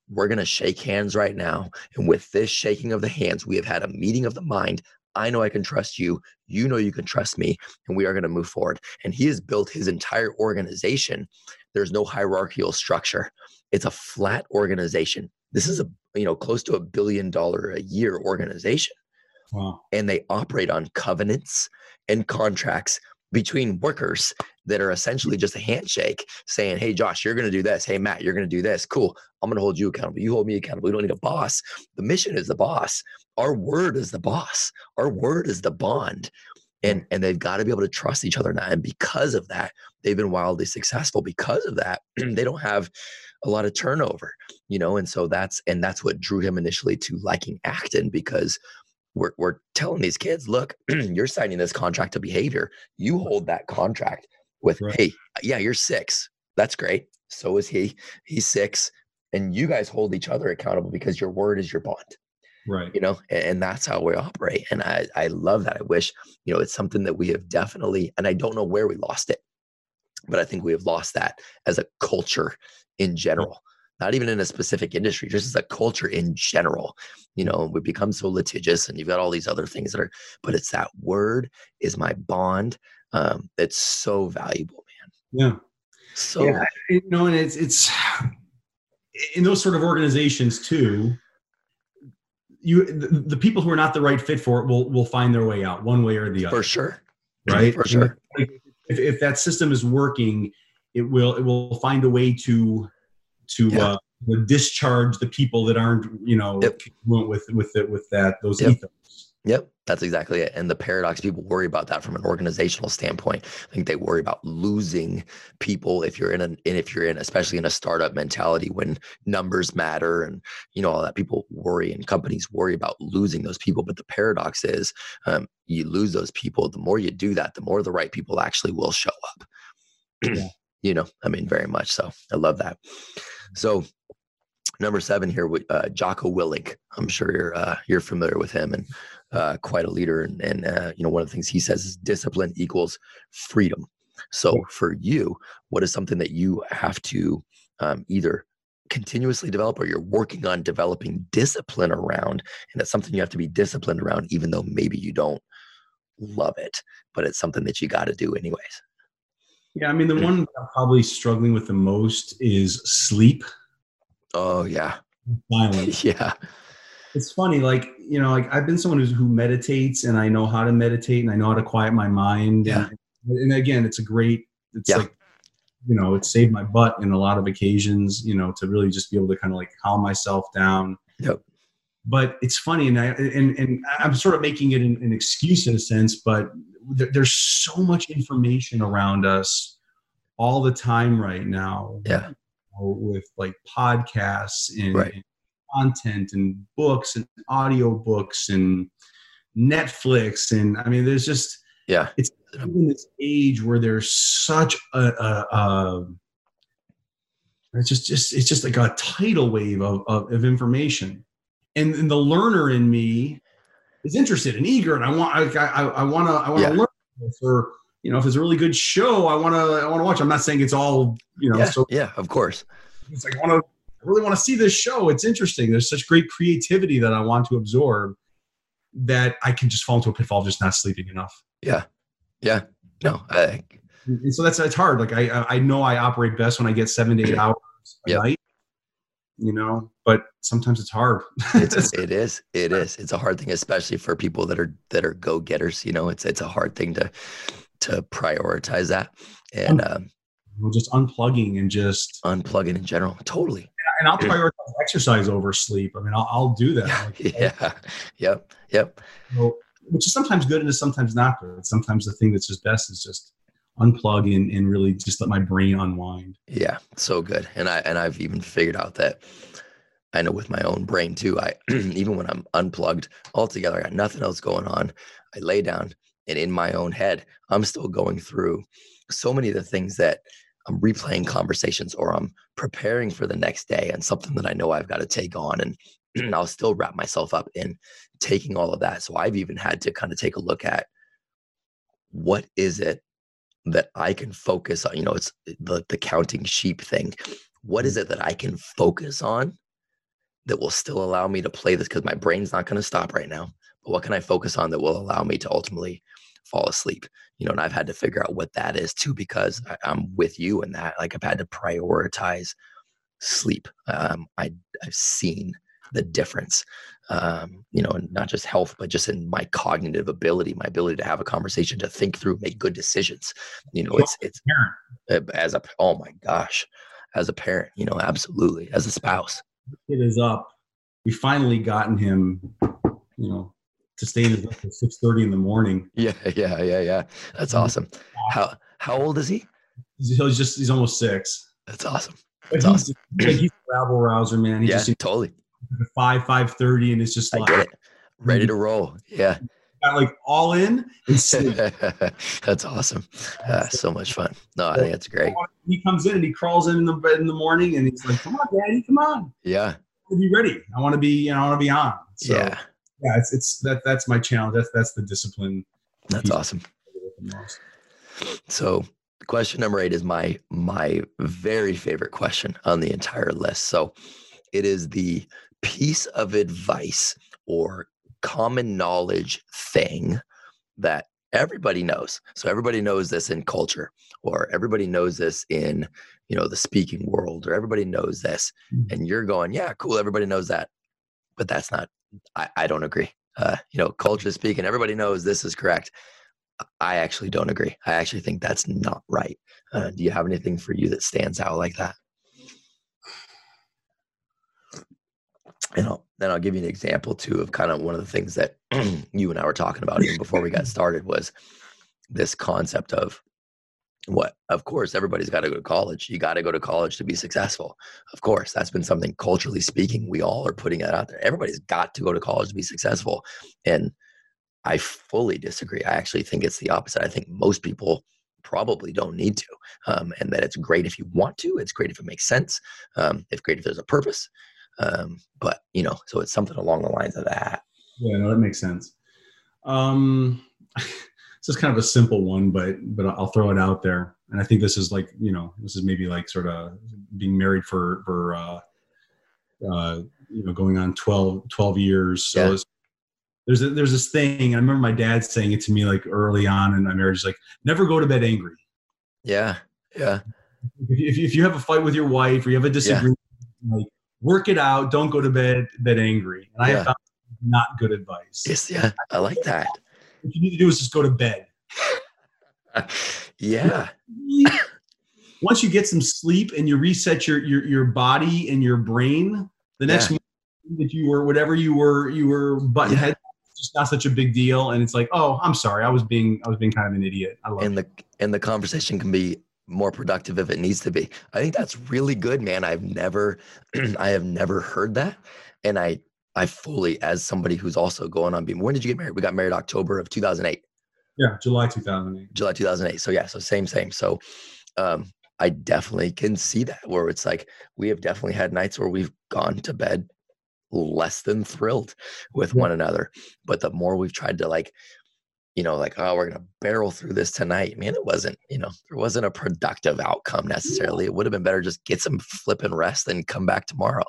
We're going to shake hands right now. And with this shaking of the hands, we have had a meeting of the mind. I know I can trust you. You know you can trust me. And we are going to move forward. And he has built his entire organization. There's no hierarchical structure, it's a flat organization. This is a, you know, close to a billion dollar a year organization Wow. and they operate on covenants and contracts between workers that are essentially just a handshake saying, Hey, Josh, you're going to do this. Hey, Matt, you're going to do this. Cool. I'm going to hold you accountable. You hold me accountable. We don't need a boss. The mission is the boss. Our word is the boss. Our word is the bond. And, hmm. and they've got to be able to trust each other now. And because of that, they've been wildly successful. Because of that, they don't have a lot of turnover, you know, and so that's and that's what drew him initially to liking Acton because we're, we're telling these kids, look, you're signing this contract of behavior. You hold that contract with, Right. hey, yeah, you're six. That's great. So is he. He's six. And you guys hold each other accountable because your word is your bond, Right. you know, and, and that's how we operate. And I, I love that. I wish, you know, it's something that we have definitely, and I don't know where we lost it, but I think we have lost that as a culture in general. Not even in a specific industry, just as a culture in general you know we become so litigious and you've got all these other things that are but it's that word is my bond um that's so valuable man Yeah. so yeah. You know, and it's it's in those sort of organizations too. you the, the, people who are not the right fit for it will will find their way out one way or the other. For sure. Right. For sure. If, if that system is working, it will it will find a way to to yeah. uh, discharge the people that aren't you know yep. with with it with that those yep. ethos. Yep, that's exactly it. And the paradox, people worry about that from an organizational standpoint. I think they worry about losing people if you're in an and if you're in, especially in a startup mentality when numbers matter and you know all that. People worry and companies worry about losing those people. But the paradox is, um, you lose those people. The more you do that, the more the right people actually will show up. Yeah. You know, I mean, very much so. I love that. So number seven here uh, Jocko Willink. I'm sure you're uh, you're familiar with him and uh, quite a leader. And, and uh, you know, one of the things he says is discipline equals freedom. So for you, what is something that you have to um, either continuously develop or you're working on developing discipline around, and it's something you have to be disciplined around, even though maybe you don't love it, but it's something that you got to do anyways. Yeah, I mean, the one I'm probably struggling with the most is sleep. Oh yeah. Silence. yeah. It's funny, like you know, like I've been someone who's, who meditates, and I know how to meditate, and I know how to quiet my mind. Yeah. And, and again, it's a great. It's yeah. like, you know, it saved my butt in a lot of occasions. You know, to really just be able to kind of like calm myself down. Yep. But it's funny, and I and and I'm sort of making it an, an excuse in a sense, but there, there's so much information around us all the time right now. Yeah with like podcasts and, right. and content and books and audio books and Netflix and I mean there's just yeah it's in this age where there's such a, a, a it's just just it's just like a tidal wave of, of, of information and, and, the learner in me is interested and eager and I want I I, I want to I want to yeah. learn or you know if it's a really good show I want to I want to watch I'm not saying it's all you know yeah, so yeah of course it's like I want to I really want to see this show. It's interesting. There's such great creativity that I want to absorb that I can just fall into a pitfall of just not sleeping enough. Yeah. Yeah. No, I, and so that's it's hard. Like I I know I operate best when I get seven to eight hours a yep. night. You know, but sometimes it's hard. it's, it is. It is. It's a hard thing, especially for people that are that are go getters. You know, it's it's a hard thing to to prioritize that. And um, just unplugging and just unplugging in general. Totally. And I'll prioritize exercise over sleep. I mean, I'll, I'll do that. Yeah. yeah. Yep. Yep. So, which is sometimes good and is sometimes not good. Sometimes the thing that's just best is just unplug and, and really just let my brain unwind. Yeah. So good. And I, and I've even figured out that I know with my own brain too, I, even when I'm unplugged altogether, I got nothing else going on. I lay down and in my own head, I'm still going through so many of the things that I'm replaying conversations or I'm preparing for the next day and something that I know I've got to take on. And I'll still wrap myself up in taking all of that. So I've even had to kind of take a look at what is it that I can focus on? You know, it's the, the counting sheep thing. What is mm. it that I can focus on that will still allow me to play this? Because my brain's not going to stop right now. But what can I focus on that will allow me to ultimately fall asleep you know and i've had to figure out what that is too because I, am with you in that like i've had to prioritize sleep um, I, i've seen the difference um, you know not just health but just in my cognitive ability my ability to have a conversation to think through make good decisions you know it's it's as a oh my gosh as a parent you know absolutely as a spouse it is up we finally gotten him you know to stay in bed at six thirty in the morning. Yeah, yeah, yeah, yeah. That's awesome. How how old is he? He's just he's almost six. That's awesome. That's he's, awesome. He's a rabble rouser, man. He yeah, just, totally. Five five thirty, and it's just like I get it. Ready to roll. Yeah. Got like all in. that's awesome. Uh, so much fun. No, I think that's great. He comes in and he crawls in in the bed in the morning, and he's like, "Come on, Daddy, come on." Yeah. I be ready. I want to be. You know, I want to be on. So, yeah yeah, it's it's that that's my challenge. That's that's the discipline. That's awesome. So question number eight is my my very favorite question on the entire list. So it is the piece of advice or common knowledge thing that everybody knows. So everybody knows this in culture, or everybody knows this in you know the speaking world, or everybody knows this, mm-hmm. and you're going, yeah, cool, everybody knows that, but that's not I, I don't agree. Uh, you know, culturally speaking, everybody knows this is correct. I actually don't agree. I actually think that's not right. Uh, do you have anything for you that stands out like that? And I'll, then I'll give you an example too of kind of one of the things that you and I were talking about even before we got started was this concept of what of course everybody's got to go to college. You got to go to college to be successful. Of course that's been something culturally speaking we all are putting that out there. Everybody's got to go to college to be successful. And i fully disagree. I actually think it's the opposite. I think most people probably don't need to um, and that it's great if you want to. It's great if it makes sense um, it's great if there's a purpose um, but you know so it's something along the lines of that yeah no that makes sense um this is kind of a simple one, but but I'll throw it out there. And I think this is like you know this is maybe like sort of being married for for uh, uh, you know going on 12, 12 years. So yeah. there's a, there's this thing. I remember my dad saying it to me like early on in my marriage, like never go to bed angry. Yeah, yeah. If, if you have a fight with your wife or you have a disagreement, yeah. like work it out. Don't go to bed bed angry. And I have found not good advice. Yes, yeah, I like that. What you need to do is just go to bed. yeah. Once you get some sleep and you reset your your, your body and your brain, the next yeah. that you were whatever you were you were button yeah. head just not such a big deal and it's like oh i'm sorry i was being i was being kind of an idiot i love and the and the conversation can be more productive if it needs to be i think that's really good man i've never i have never heard that and i I fully, as somebody who's also going on being, when did you get married? We got married October of 2008. Yeah, July 2008. July 2008. So yeah, so same, same. So um, I definitely can see that where it's like we have definitely had nights where we've gone to bed less than thrilled with yeah. one another. But the more we've tried to like, you know, like, oh, we're gonna barrel through this tonight. Man, it wasn't, you know, there wasn't a productive outcome necessarily. It would have been better just get some flipping rest and come back tomorrow.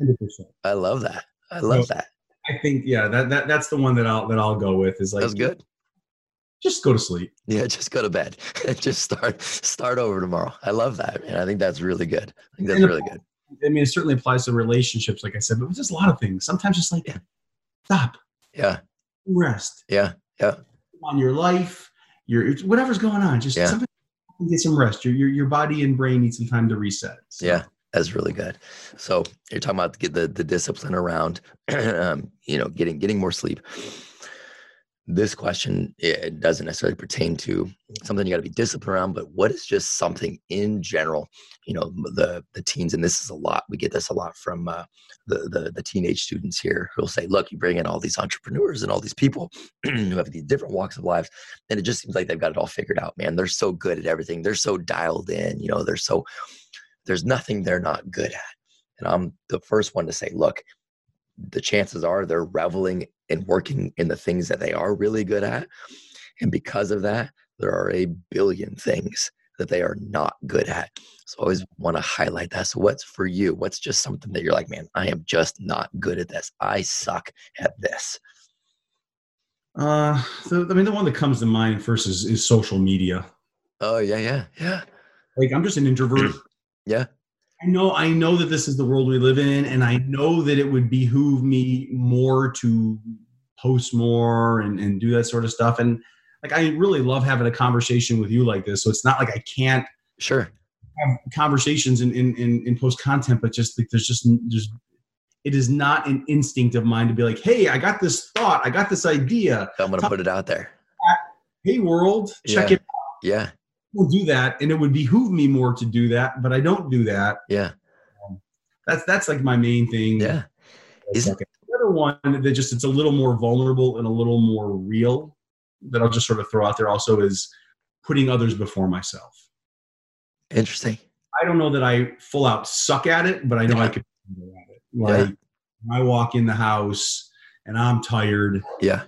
100%. I love that. I love so, that. I think yeah, that, that that's the one that I'll that I'll go with is like that's good. Just go to sleep. Yeah, just go to bed and just start start over tomorrow. I love that, and I think that's really good. I think that's and really good. I mean, it certainly applies to relationships, like I said, but just a lot of things. Sometimes just like yeah. stop. Yeah. Rest. Yeah. Yeah. On your life, your whatever's going on, just yeah. get some rest. Your, your your body and brain need some time to reset. So. Yeah. That's really good. So you're talking about the the, the discipline around, um, you know, getting getting more sleep. This question it doesn't necessarily pertain to something you got to be disciplined around, but what is just something in general? You know, the the teens, and this is a lot. We get this a lot from uh, the, the the teenage students here who'll say, "Look, you bring in all these entrepreneurs and all these people who have these different walks of life, and it just seems like they've got it all figured out. Man, they're so good at everything. They're so dialed in. You know, they're so." there's nothing they're not good at. And I'm the first one to say, look, the chances are they're reveling and working in the things that they are really good at. And because of that, there are a billion things that they are not good at. So I always want to highlight that. So what's for you? What's just something that you're like, man, I am just not good at this. I suck at this. Uh, so I mean, the one that comes to mind first is, is social media. Oh yeah, yeah, yeah. Like I'm just an introvert. Yeah. I know I know that this is the world we live in and I know that it would behoove me more to post more and, and do that sort of stuff. And like I really love having a conversation with you like this. So it's not like I can't sure have conversations in in, in, in post content, but just like there's just there's it is not an instinct of mine to be like, hey, I got this thought, I got this idea. I'm gonna put it out there. Hey world, check yeah. it out. Yeah will do that, and it would behoove me more to do that, but I don't do that. Yeah, um, that's that's like my main thing. Yeah, is the other one that just it's a little more vulnerable and a little more real that I'll just sort of throw out there also is putting others before myself. Interesting. I don't know that I full out suck at it, but I know yeah. I could. Like yeah. I walk in the house and I'm tired. Yeah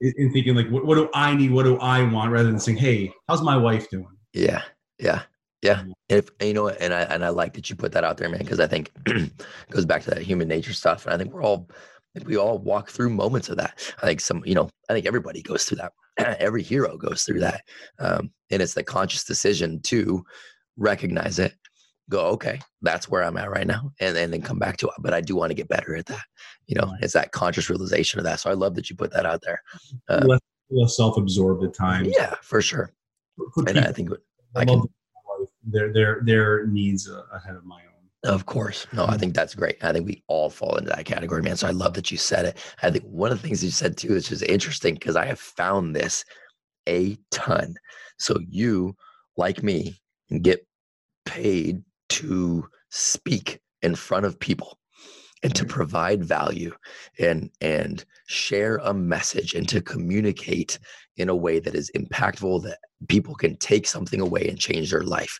in thinking like, what, what do I need? What do I want? Rather than saying, hey, how's my wife doing? Yeah, yeah, yeah. If you know, and I and I like that you put that out there, man, because I think it goes back to that human nature stuff, and I think we're all we all walk through moments of that. I think some, you know, I think everybody goes through that. Every hero goes through that, um, and it's the conscious decision to recognize it go, okay, that's where I'm at right now, and, and then come back to it. But I do want to get better at that. You know, it's that conscious realization of that. So I love that you put that out there. Uh, less, less self-absorbed at times. Yeah, for sure. For and I think I, I can their their their needs ahead of my own. Of course. No, I think that's great. I think we all fall into that category, man. So I love that you said it. I think one of the things you said too is just interesting because I have found this a ton. So you, like me, get paid to speak in front of people and to provide value and and share a message and to communicate in a way that is impactful that people can take something away and change their life.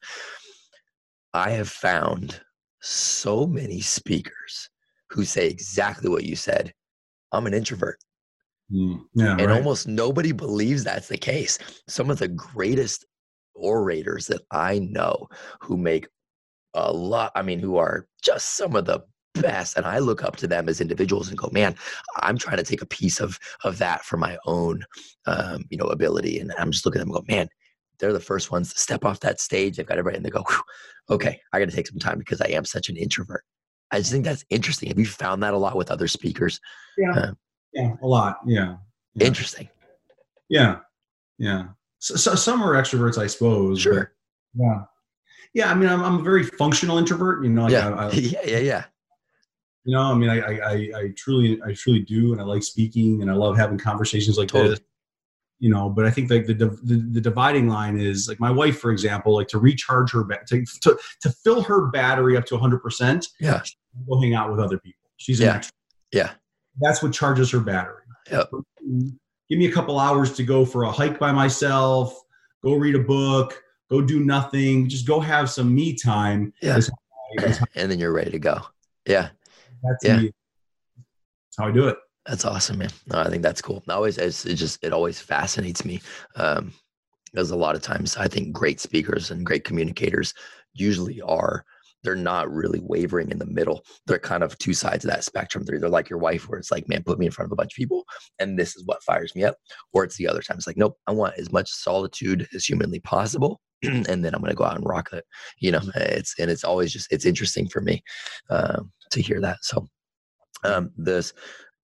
I have found so many speakers who say exactly what you said. I'm an introvert. Mm, yeah, and right. almost nobody believes that's the case. Some of the greatest orators that i know who make a lot i mean who are just some of the best and i look up to them as individuals and go man i'm trying to take a piece of of that for my own um, you know ability and i'm just looking at them and go man they're the first ones to step off that stage. They've got everybody and they go okay i got to take some time because i am such an introvert. I just think that's interesting. Have you found that a lot with other speakers? Yeah. Uh, yeah a lot yeah. yeah. interesting. Yeah yeah. So, so, some are extroverts i suppose sure. yeah yeah, I mean, I'm, I'm a very functional introvert. You know, like yeah. I, I, yeah, yeah, yeah. You know, I mean, I, I, I truly, I truly do, and I like speaking, and I love having conversations like totally. this. You know, but I think like the, the the dividing line is like my wife, for example, like to recharge her back to, to to fill her battery up to 100. percent Yeah, go hang out with other people. She's yeah, yeah. That's what charges her battery. Yep. Give me a couple hours to go for a hike by myself. Go read a book go do nothing, just go have some me time. Yeah. and then you're ready to go. Yeah. That's yeah. me. That's how I do it. That's awesome, man. No, I think that's cool. I always, it just, it always fascinates me. Um, because a lot of times I think great speakers and great communicators usually are they're not really wavering in the middle. They're kind of two sides of that spectrum. They're either like your wife, where it's like, man, put me in front of a bunch of people, and this is what fires me up, or it's the other time. It's like, nope, I want as much solitude as humanly possible, and then I'm going to go out and rock it. You know, it's and it's always just it's interesting for me um, to hear that. So um, this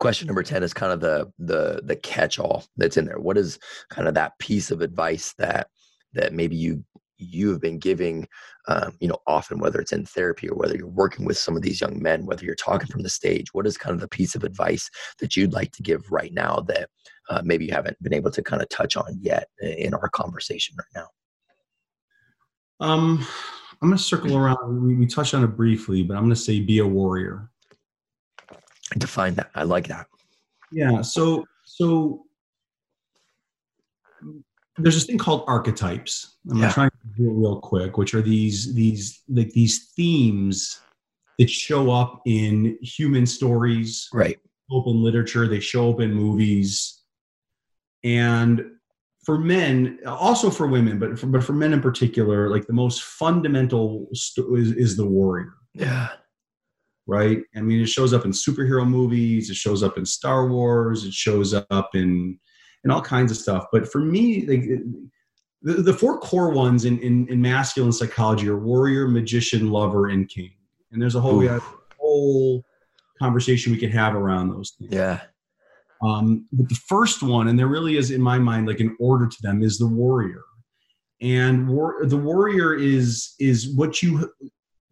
question number 10 is kind of the the the catch all that's in there what is kind of that piece of advice that that maybe you you have been giving um, you know often whether it's in therapy or whether you're working with some of these young men whether you're talking from the stage what is kind of the piece of advice that you'd like to give right now that uh, maybe you haven't been able to kind of touch on yet in our conversation right now um, I'm going to circle around. We, we touched on it briefly, but I'm going to say be a warrior. Define that. I like that. Yeah. So, so there's this thing called archetypes. I'm yeah. trying to do it real quick, which are these these like these themes that show up in human stories, right? Open literature. They show up in movies, and for men, also for women, but for, but for men in particular, like the most fundamental st- is, is the warrior. Yeah. Right. I mean, it shows up in superhero movies. It shows up in Star Wars. It shows up in in all kinds of stuff. But for me, like the, the four core ones in, in, in masculine psychology are warrior, magician, lover, and king. And there's a whole we have a whole conversation we could have around those things. Yeah. Um, but the first one, and there really is in my mind like an order to them, is the warrior. And war, the warrior is is what you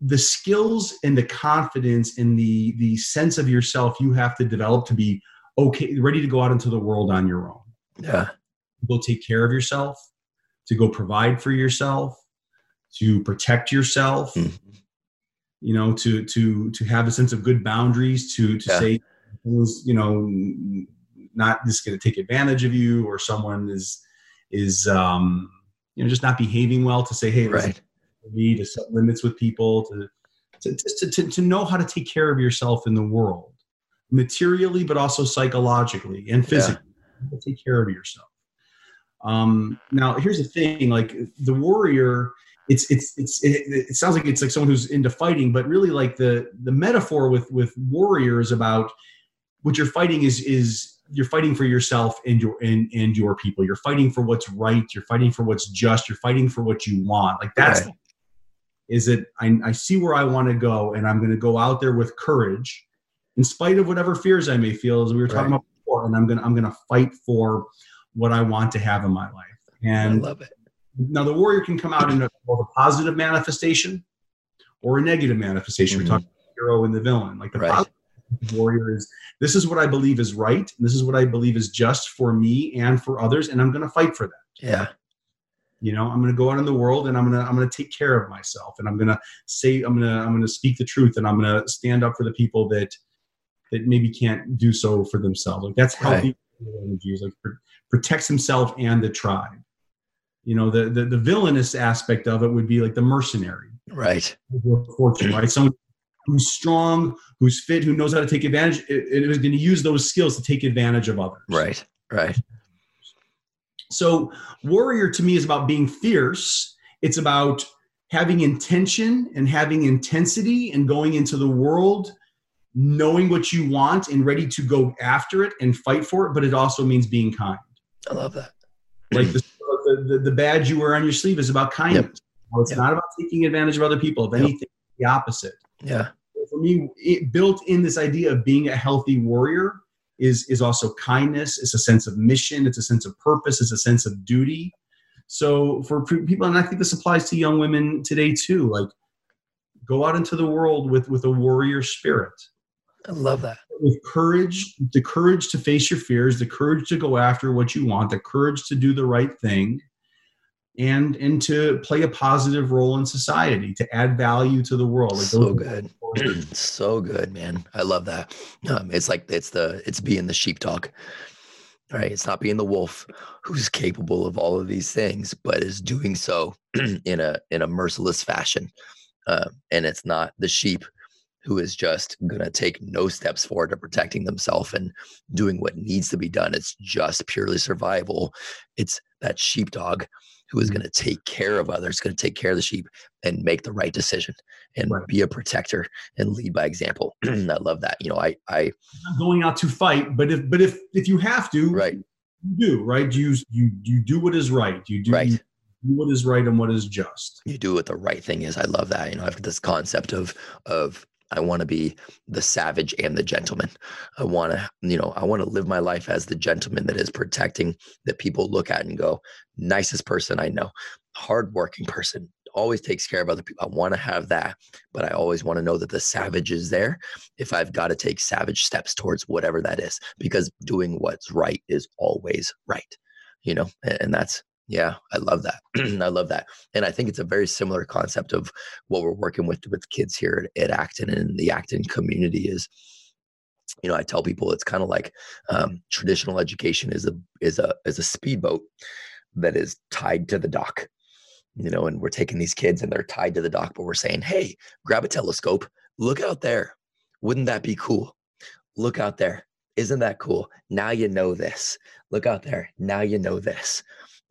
the skills and the confidence and the the sense of yourself you have to develop to be okay, ready to go out into the world on your own. Yeah. Go take care of yourself, to go provide for yourself, to protect yourself. Mm-hmm. You know, to to to have a sense of good boundaries, to to yeah. say, you know, not just going to take advantage of you or someone is is um, you know just not behaving well to say hey right me to set limits with people to to, to, to, to know how to take care of yourself in the world materially but also psychologically and physically yeah. take care of yourself um, now here's the thing like the warrior it's it's it's it, it, sounds like it's like someone who's into fighting but really like the the metaphor with with warrior is about what you're fighting is is you're fighting for yourself and your and, and your people you're fighting for what's right you're fighting for what's just you're fighting for what you want like that's right. is it. I, I see where I want to go and I'm going to go out there with courage in spite of whatever fears I may feel, as we were talking right. about before, and I'm going to, I'm going to fight for what I want to have in my life. And I love it. Now the warrior can come out in a, a positive manifestation or a negative manifestation. Mm-hmm. We're talking hero and the villain. Like the right. Warrior is this is what I believe is right, and this is what I believe is just for me and for others, and I'm going to fight for that. Yeah. You know i'm going to go out in the world and i'm going to i'm going to take care of myself and i'm going to say i'm going to i'm going to speak the truth and i'm going to stand up for the people that that maybe can't do so for themselves. Like that's healthy right. energies like protects himself and the tribe. You know the, the the villainous aspect of it would be like the mercenary. Right. Fortune right? Someone who's strong who's fit who knows how to take advantage it, it was going to use those skills to take advantage of others right right so, warrior to me is about being fierce. It's about having intention and having intensity and going into the world knowing what you want and ready to go after it and fight for it but it also means being kind i love that like the, the, the, badge you wear on your sleeve is about kindness yep. well, it's yep. not about taking advantage of other people if yep. anything the opposite yeah. For me it built in this idea of being a healthy warrior is is also kindness. It's a sense of mission. It's a sense of purpose. It's a sense of duty. So for people and i think this applies to young women today too like go out into the world with with a warrior spirit. I love that. With courage the courage to face your fears the courage to go after what you want the courage to do the right thing and and to play a positive role in society to add value to the world. Like so good. so good man. I love that. Um, it's like it's the it's being the sheepdog right? It's not being the wolf who's capable of all of these things but is doing so in a in a merciless fashion. Uh, and it's not the sheep who is just going to take no steps forward to protecting themselves and doing what needs to be done. It's just purely survival. It's that sheepdog who is mm-hmm. going to take care of others, going to take care of the sheep and make the right decision and right. be a protector and lead by example. I love that. You know, I, I, I'm going out to fight, but if, but if, if you have to, right. You do right. You, you, you do what is right. You do, right. You, do what is right and what is just. You do what the right thing is. I love that. You know, I've got this concept of, of I want to be the savage and the gentleman. I want to, you know, I want to live my life as the gentleman that is protecting that people look at and go, nicest person I know, hardworking person, always takes care of other people. I want to have that, but I always want to know that the savage is there if I've got to take savage steps towards whatever that is, because doing what's right is always right, you know, and that's yeah, I love that. I love that. And I think it's a very similar concept of what we're working with with kids here at, at Acton and the Acton community is you know, I tell people it's kind of like um, traditional education is a is a is a speedboat that is tied to the dock. You know, and we're taking these kids and they're tied to the dock, but we're saying, "Hey, grab a telescope, look out there. Wouldn't that be cool? Look out there. Isn't that cool? Now you know this. Look out there. Now you know this."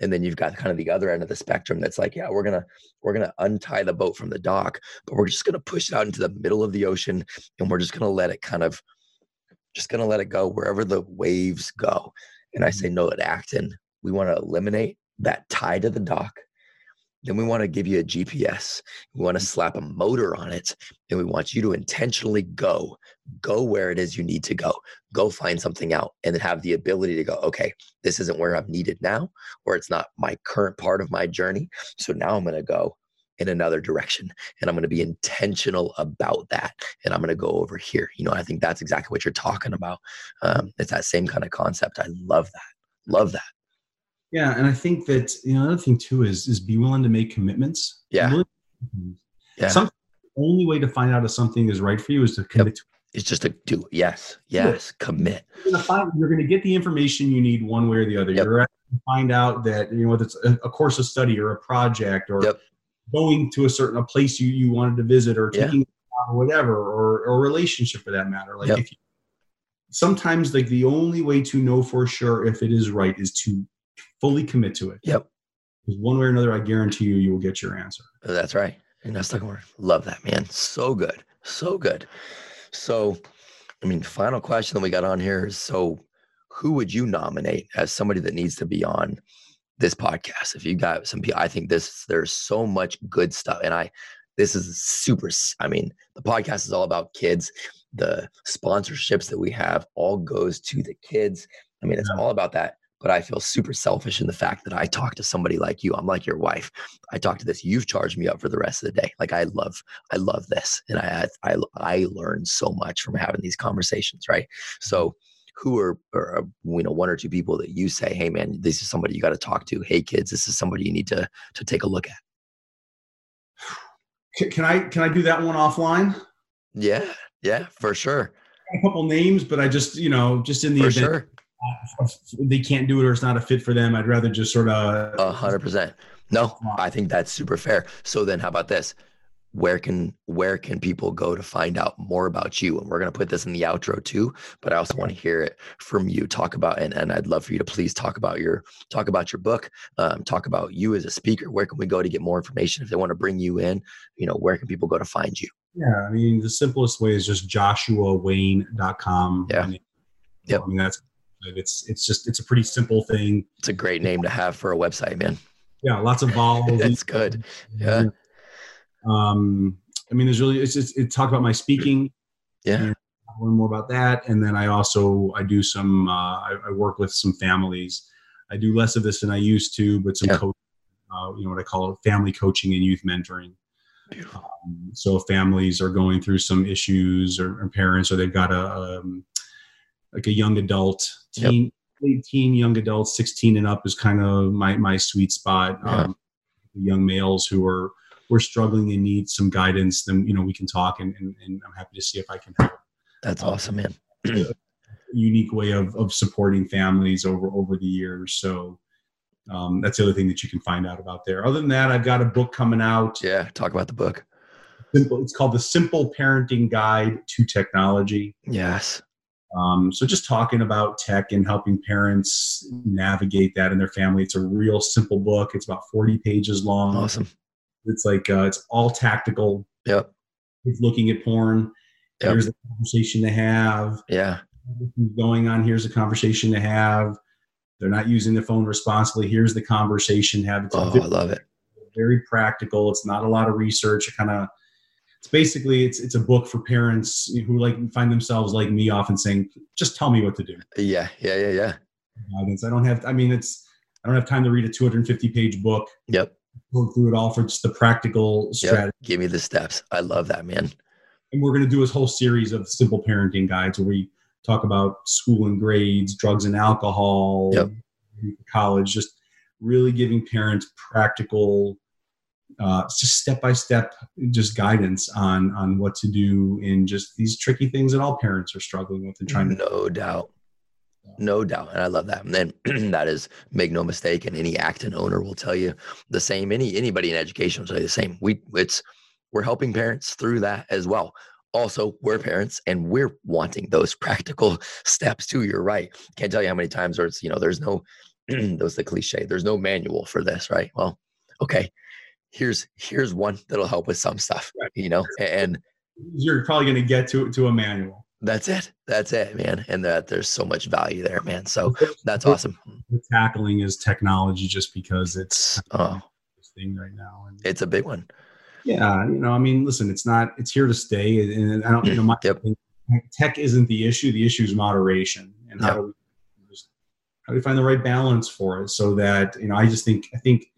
And then you've got kind of the other end of the spectrum that's like yeah we're gonna we're gonna untie the boat from the dock but we're just gonna push it out into the middle of the ocean and we're just gonna let it kind of just gonna let it go wherever the waves go and i say mm-hmm. no at acton we want to eliminate that tie to the dock then we want to give you a GPS. We want to slap a motor on it and we want you to intentionally go, go where it is you need to go, go find something out and then have the ability to go, okay, this isn't where I'm needed now, or it's not my current part of my journey. So now I'm going to go in another direction and I'm going to be intentional about that. And I'm going to go over here. You know, I think that's exactly what you're talking about. Um, it's that same kind of concept. I love that. Love that. Yeah, and I think that you know another thing too is is be willing to make commitments. Yeah. Yeah. Some only way to find out if something is right for you is to commit yep. to it. It's just to do yes, yes, commit. You're gonna, find, you're gonna get the information you need one way or the other. Yep. You're going to find out that you know whether it's a, a, course of study or a project or yep. going to a certain a place you, you wanted to visit or taking yeah. or whatever or, or a relationship for that matter. Like if you, sometimes like the only way to know for sure if it is right is to fully commit to it. Yep. One way or another, I guarantee you, you will get your answer. That's right. And that's the word. Love that, man. So good. So good. So, I mean, final question that we got on here is so who would you nominate as somebody that needs to be on this podcast? If you got some people, I think this, there's so much good stuff. And I, this is super. I mean, the podcast is all about kids. The sponsorships that we have all goes to the kids. I mean, it's yeah. all about that but I feel super selfish in the fact that I talk to somebody like you. I'm like your wife. I talk to this. You've charged me up for the rest of the day. Like I love, I love this, and I, I, I learn so much from having these conversations. Right. So, mm-hmm. who are, are uh, you know one or two people that you say, hey man, this is somebody you got to talk to. Hey kids, this is somebody you need to to take a look at. Can I can I do that one offline? Yeah, yeah, for sure. A couple names, but I just you know just in the for event sure they can't do it or it's not a fit for them. I'd rather just sort of. A hundred percent. No, I think that's super fair. So then, how about this? Where can where can people go to find out more about you? And we're gonna put this in the outro too. But I also want to hear it from you. Talk about and, and I'd love for you to please talk about your talk about your book. Um, talk about you as a speaker. Where can we go to get more information if they want to bring you in? You know, where can people go to find you? Yeah, I mean, the simplest way is just joshuawayne.com. Yeah. Yep. I mean, that's it's it's just it's a pretty simple thing. It's a great name to have for a website, man. Yeah, lots of vowels. That's good. Yeah. Um, I mean, there's really it's just it talk about my speaking. Yeah. Learn more about that, and then I also I do some uh, I, I, work with some families. I do less of this than I used to, but some yeah. uh, you know what I call it, family coaching and youth mentoring. Um, so families are going through some issues, or, or parents, or they've got a um, like a young adult, teen, yep. teen, young adults, 16 and up is kind of my, my sweet spot. Yeah. Um, young males who are, we're struggling and need some guidance, then, you know, we can talk and, and, and I'm happy to see if I can help. That's um, awesome, man. unique way of, of supporting families over, over the years. So, um, that's the other thing that you can find out about there. Other than that, I've got a book coming out. Yeah, talk about the book. Simple. It's called the Simple Parenting Guide to Technology. Yes. Um, so just talking about tech and helping parents navigate that in their family. It's a real simple book. It's about 40 pages long. Awesome. It's like uh, it's all tactical. Yep. It's looking at porn. Yep. Here's a conversation to have. Yeah. Going on. Here's a conversation to have. They're not using the phone responsibly. Here's the conversation to have. It's oh, I love it. Very practical. It's not a lot of research. It kind of it's basically it's it's a book for parents who like find themselves like me often saying just tell me what to do. Yeah yeah yeah yeah. Guidance. I don't have i mean it's i don't have time to read a 250 page book. Yep. Go through it all for just the practical strategy. Yep. give me the steps. I love that man. And we're going to do a whole series of simple parenting guides where we talk about school and grades drugs and alcohol yep. college just really giving parents practical uh, just step by step, just guidance on on what to do in just these tricky things that all parents are struggling with and trying to. No doubt, no doubt, and I love that. And then that is make no mistake, and any Acton owner will tell you the same. Any anybody in education will tell you the same. We it's we're helping parents through that as well. Also, we're parents and we're wanting those practical steps too. You're right. Can't tell you how many times where it's you know there's no those the cliche. There's no manual for this, right? Well, okay here's here's one that'll help with some stuff right. you know and you're probably going to get to to a manual. That's it. That's it man and that there's so much value there man so that's awesome. the tackling is technology just because it's oh. thing right now and it's a big one. Yeah you know i mean listen it's not it's here to stay and i don't you know my yep. tech isn't the issue the issue is moderation and how do we how do we find the right balance for it so that you know i just think i think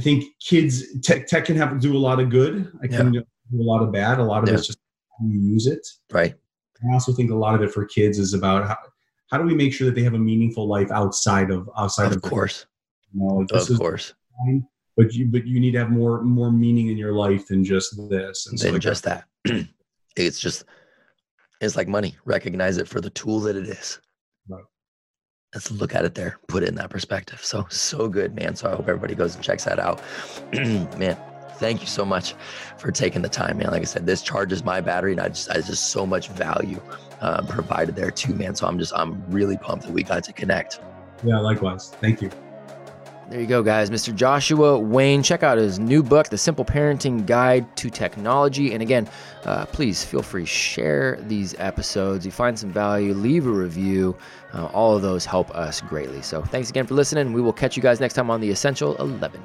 I think kids tech, tech can have do a lot of good. I can yeah. do a lot of bad. A lot of yeah. it's just how you use it. Right. I also think a lot of it for kids is about how, how do we make sure that they have a meaningful life outside of outside of, of course. You know, of course. Fine, but you but you need to have more more meaning in your life than just this. And than so just that. it's just it's like money. Recognize it for the tool that it is. Right let's look at it there, put it in that perspective. So, so good, man. So I hope everybody goes and checks that out. man, thank you so much for taking the time, man. Like I said, this charges my battery and I just, I just so much value uh, provided there too, man. So I'm just, I'm really pumped that we got to connect. Yeah, likewise. Thank you. There you go, guys. Mr. Joshua Wayne. Check out his new book, The Simple Parenting Guide to Technology. And again, uh, please feel free to share these episodes. You find some value, leave a review. Uh, all of those help us greatly. So thanks again for listening. We will catch you guys next time on The Essential 11.